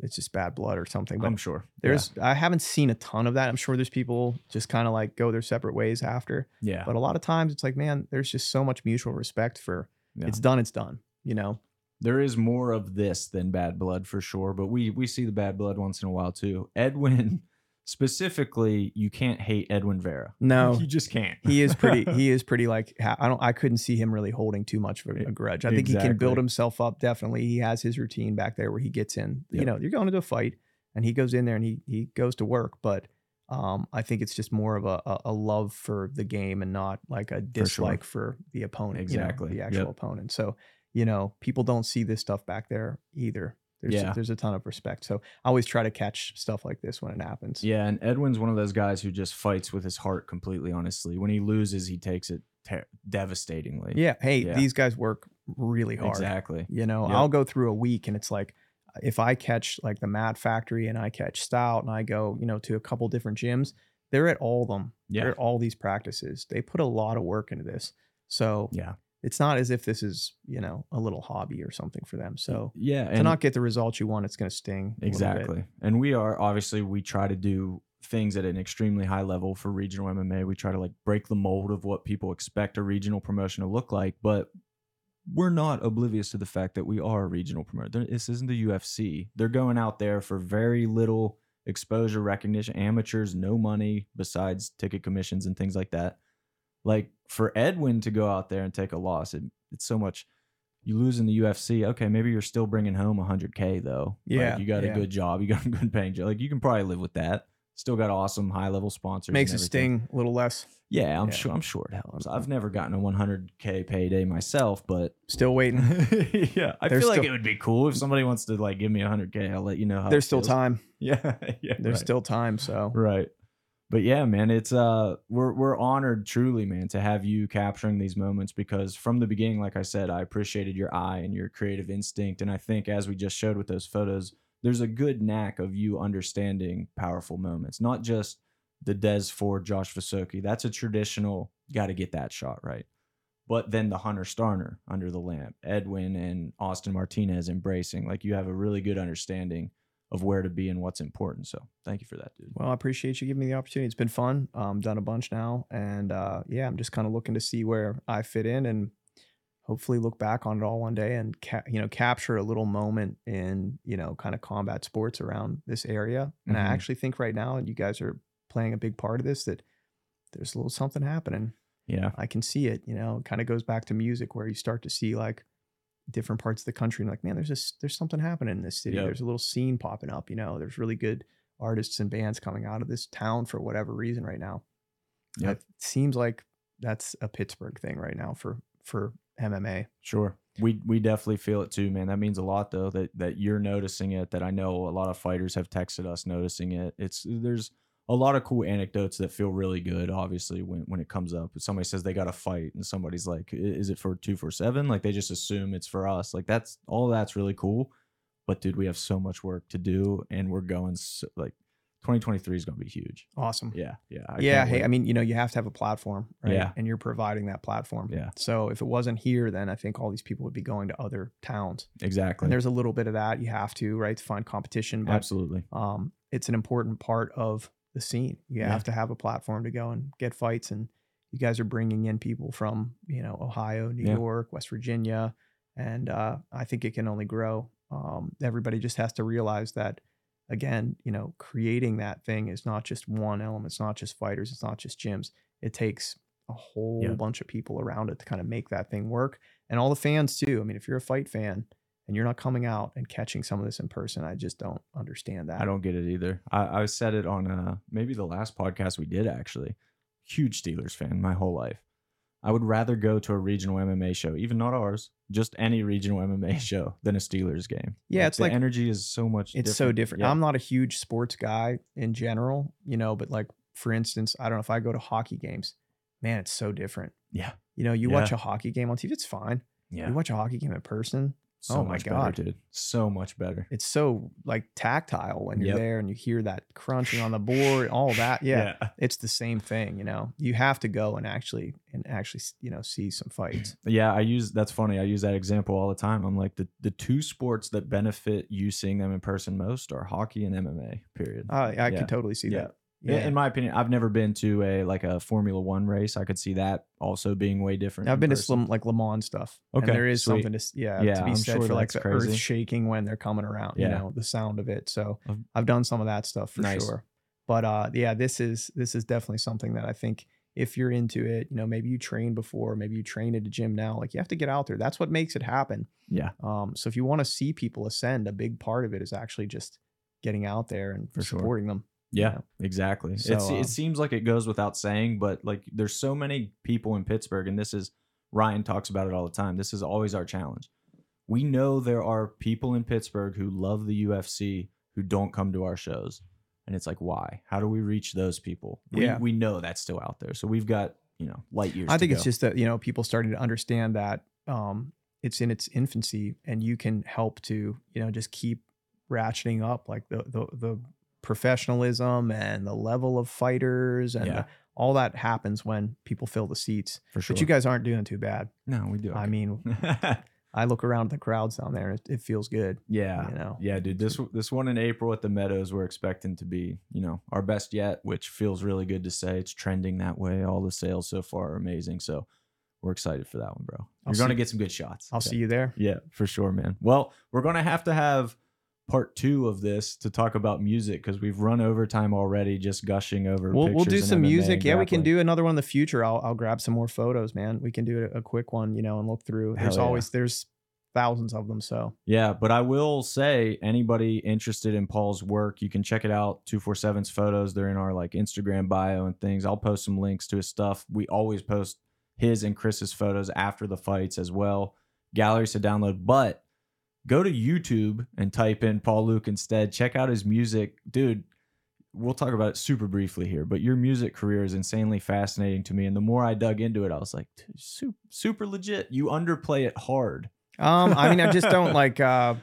it's just bad blood or something. But I'm sure. there's, I haven't seen a ton of that. I'm sure there's people just kind of like go their separate ways after. yeah. yeah. But a lot of times it's like, man, there's just so much mutual respect for Yeah. it's done, it's done, you know? there is more of this than bad blood for sure, but we we see the bad blood once in a while too. Edwin specifically, you can't hate Edwin Vera. No. [laughs] you just can't. he is pretty [laughs] he is pretty like i don't i couldn't see him really holding too much of a, grudge i think he can build himself up definitely he has his routine back there where he gets in you know you're going into a fight and he goes in there and he he goes to work but um i think it's just more of a a, a love for the game and not like a dislike for, the opponent you know, Exactly. the Yep. actual opponent so you know people don't see this stuff back there either there's Yeah. there's a ton of respect so i always try to catch stuff like this when it happens Yeah, and Edwin's one of those guys who just fights with his heart completely. Honestly, when he loses, he takes it ter- devastatingly. yeah hey Yeah. these guys work really hard exactly. You know, Yep. I'll go through a week and it's like if I catch like the Mat Factory and I catch Stout and I go, you know, to a couple different gyms, they're at all of them. They're Yeah, at all these practices. They put a lot of work into this. So yeah, it's not as if this is, you know, a little hobby or something for them. So yeah. to not get the results you want, it's going to sting. a little bit. Exactly. And we are obviously we try to do things at an extremely high level for regional MMA. We try to like break the mold of what people expect a regional promotion to look like, but we're not oblivious to the fact that we are a regional promoter. This isn't the UFC. They're going out there for very little exposure, recognition, amateurs, no money besides ticket commissions and things like that. Like for Edwin to go out there and take a loss, it, it's so much. You lose in the UFC, okay, maybe you're still bringing home 100k though. Like, Yeah, you got yeah. a good job, you got a good paying job. Like you can probably live with that. Still got awesome high level sponsors. Makes it sting a little less. Yeah, I'm Yeah. sure. I'm sure it helps. Mm-hmm. I've never gotten a 100k payday myself, but Still waiting. [laughs] yeah, I There's feel like still- it would be cool if somebody wants to like give me 100k. I'll let you know how. There's still feels. time. [laughs] Yeah, yeah. There's right. still time. So Right. But yeah, man, it's uh we're we're honored truly, man, to have you capturing these moments because from the beginning, like I said, I appreciated your eye and your creative instinct. And I think as we just showed with those photos, there's a good knack of you understanding powerful moments, not just the Des Ford, Josh Vasoki. That's a traditional gotta get that shot right. But then the Hunter Starner under the lamp, Edwin and Austin Martinez embracing. Like you have a really good understanding of where to be and what's important. So thank you for that, dude. Well, I appreciate you giving me the opportunity. It's been fun. Um, done a bunch now, and uh, yeah, I'm just kind of looking to see where I fit in, and hopefully look back on it all one day and ca- you know capture a little moment in you know kind of combat sports around this area. And Mhm. I actually think right now, and you guys are playing a big part of this, that there's a little something happening. Yeah. I can see it. You know, it kind of goes back to music where you start to see like different parts of the country and like, man, there's just there's something happening in this city. Yep. There's a little scene popping up. You know, there's really good artists and bands coming out of this town for whatever reason right now. Yep. It seems like that's a Pittsburgh thing right now for for MMA. Sure. We we definitely feel it too, man. That means a lot though that that you're noticing it, that I know a lot of fighters have texted us noticing it. It's there's a lot of cool anecdotes that feel really good, obviously, when, when it comes up. Somebody says they got a fight and somebody's like, is it for two four seven? Like they just assume it's for us. Like that's all that's really cool. But dude, we have so much work to do and we're going so, like 2023 is gonna be huge. Awesome. Yeah. Yeah. I yeah, hey, wait. I mean, you know, you have to have a platform, right? Yeah. And you're providing that platform. Yeah. So if it wasn't here, then I think all these people would be going to other towns. exactly. And there's a little bit of that. You have to, right, to find competition. But Absolutely. um, it's an important part of the scene. You Yeah. have to have a platform to go and get fights, and you guys are bringing in people from you know Ohio, New Yeah. York, West Virginia, and uh, I think it can only grow. Um, everybody just has to realize that. Again, you know, creating that thing is not just one element. It's not just fighters. It's not just gyms. It takes a whole Yeah. bunch of people around it to kind of make that thing work, and all the fans too. I mean, if you're a fight fan and you're not coming out and catching some of this in person, I just don't understand that. I don't get it either. I, I said it on uh, maybe the last podcast we did actually. Huge Steelers fan my whole life. I would rather go to a regional MMA show, even not ours, just any regional MMA [laughs] show, than a Steelers game. Yeah, it's the like- energy is so much. it's so different. Yeah. I'm not a huge sports guy in general, you know, but like for instance, I don't know if I go to hockey games, man, it's so different. yeah, You know, you Yeah. watch a hockey game on TV, it's fine. yeah. You watch a hockey game in person, So Oh my God. better, dude. So much better. It's so like tactile when you're Yep. there and you hear that crunching on the board, all that. [laughs] Yeah, it's the same thing. You know, you have to go and actually and actually you know see some fights. [clears throat] Yeah, I use that's funny. I use that example all the time. I'm like the the two sports that benefit you seeing them in person most are hockey and MMA. Period. I, I Yeah. could totally see Yeah. that. In- Yeah, In my opinion, I've never been to a like a Formula One race. I could see that also being way different. I've been to some like Le Mans stuff. Okay, and there is sweet. something to yeah, Yeah, to be I'm said sure for like the earth shaking when they're coming around. You Yeah. know, the sound of it. So I've- done some of that stuff for Nice. sure. But uh, yeah, this is this is definitely something that I think if you're into it, you know, maybe you trained before, maybe you train at a gym now, like you have to get out there. That's what makes it happen. Yeah, Um, so if you want to see people ascend, a big part of it is actually just getting out there and For sure. supporting them. Yeah, know? exactly. So, it's, uh, it seems like it goes without saying, but like there's so many people in Pittsburgh, and this is Ryan talks about it all the time. This is always our challenge. We know there are people in Pittsburgh who love the UFC who don't come to our shows. And it's like, why? How do we reach those people? We, Yeah. we know that's still out there. So we've got, you know, light years. I think it's just that you know people starting to understand that um, it's in its infancy, and you can help to you know just keep ratcheting up like the the, the professionalism and the level of fighters and Yeah. the- all that happens when people fill the seats. for sure. But you guys aren't doing too bad. no, we do. I mean, [laughs] I look around at the crowds down there, it, it feels good. yeah. You know, Yeah, dude. This this one in April at the Meadows, we're expecting to be, you know, our best yet, which feels really good to say. It's trending that way. All the sales so far are amazing. So we're excited for that one, bro. I'll You're gonna get some good shots. I'll Yeah. see you there. Yeah, for sure, man. Well, we're gonna have to have part two of this to talk about music because we've run over time already, just gushing over. We'll, we'll do some MMA music. Yeah, we can do another one in the future. I'll, I'll grab some more photos, man. We can do a, a quick one, you know, and look through. There's yeah. always there's thousands of them. So Yeah, but I will say anybody interested in Paul's work, you can check it out. 247's photos, they're in our like Instagram bio and things. I'll post some links to his stuff. We always post his and Chris's photos after the fights as well. Galleries to download, but go to YouTube and type in Paul Luke instead. Check out his music. Dude, we'll talk about it super briefly here, but your music career is insanely fascinating to me. And the more I dug into it, I was like, super, super legit. You underplay it hard. um, I mean, I just don't [laughs] like. uh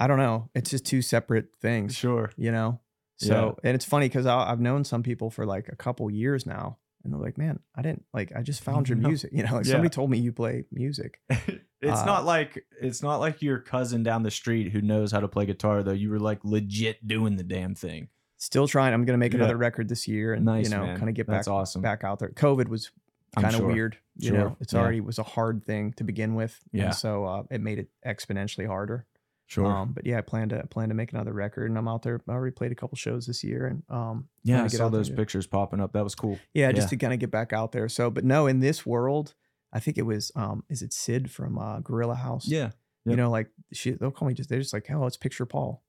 I don't know. It's just two separate things. Sure. you know so and it's funny because i've known some people for like a couple years now and they're like man i didn't like i just found your [laughs] music you know like Yeah. somebody told me you play music [laughs] it's Uh, not like it's not like your cousin down the street who knows how to play guitar though. You were like legit doing the damn thing. still trying i'm gonna make Yeah. another record this year and Nice, you know kind of get That's back awesome. back out there covid was kind of sure. weird you Sure. know it's Yeah. already was a hard thing to begin with Yeah. so uh, it made it exponentially harder Sure. um but yeah i plan to plan to make another record and i'm out there i already played a couple shows this year and um yeah, I get saw those pictures popping up. That was cool. Yeah, just Yeah. to kind of get back out there. So, but no, in this world, I think it was um, is it Sid from uh, Gorilla House? Yeah. You know, like she they'll call me just they're just like, oh, it's picture Paul.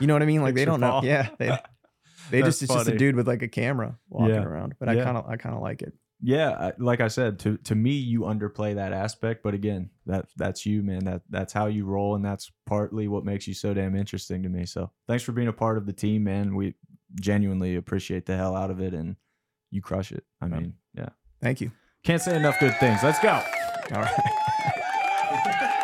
You know what I mean? Like they don't know. Yeah, they [laughs] they just it's just a dude with like a camera walking Yeah. around. But I kind of I kind of like it. Yeah, like I said, to to me, you underplay that aspect, but again, that that's you, man. That that's how you roll, and that's partly what makes you so damn interesting to me. So, thanks for being a part of the team, man. We genuinely appreciate the hell out of it, and you crush it. I mean, yeah, Thank you. can't say enough good things. Let's go. All right. [laughs]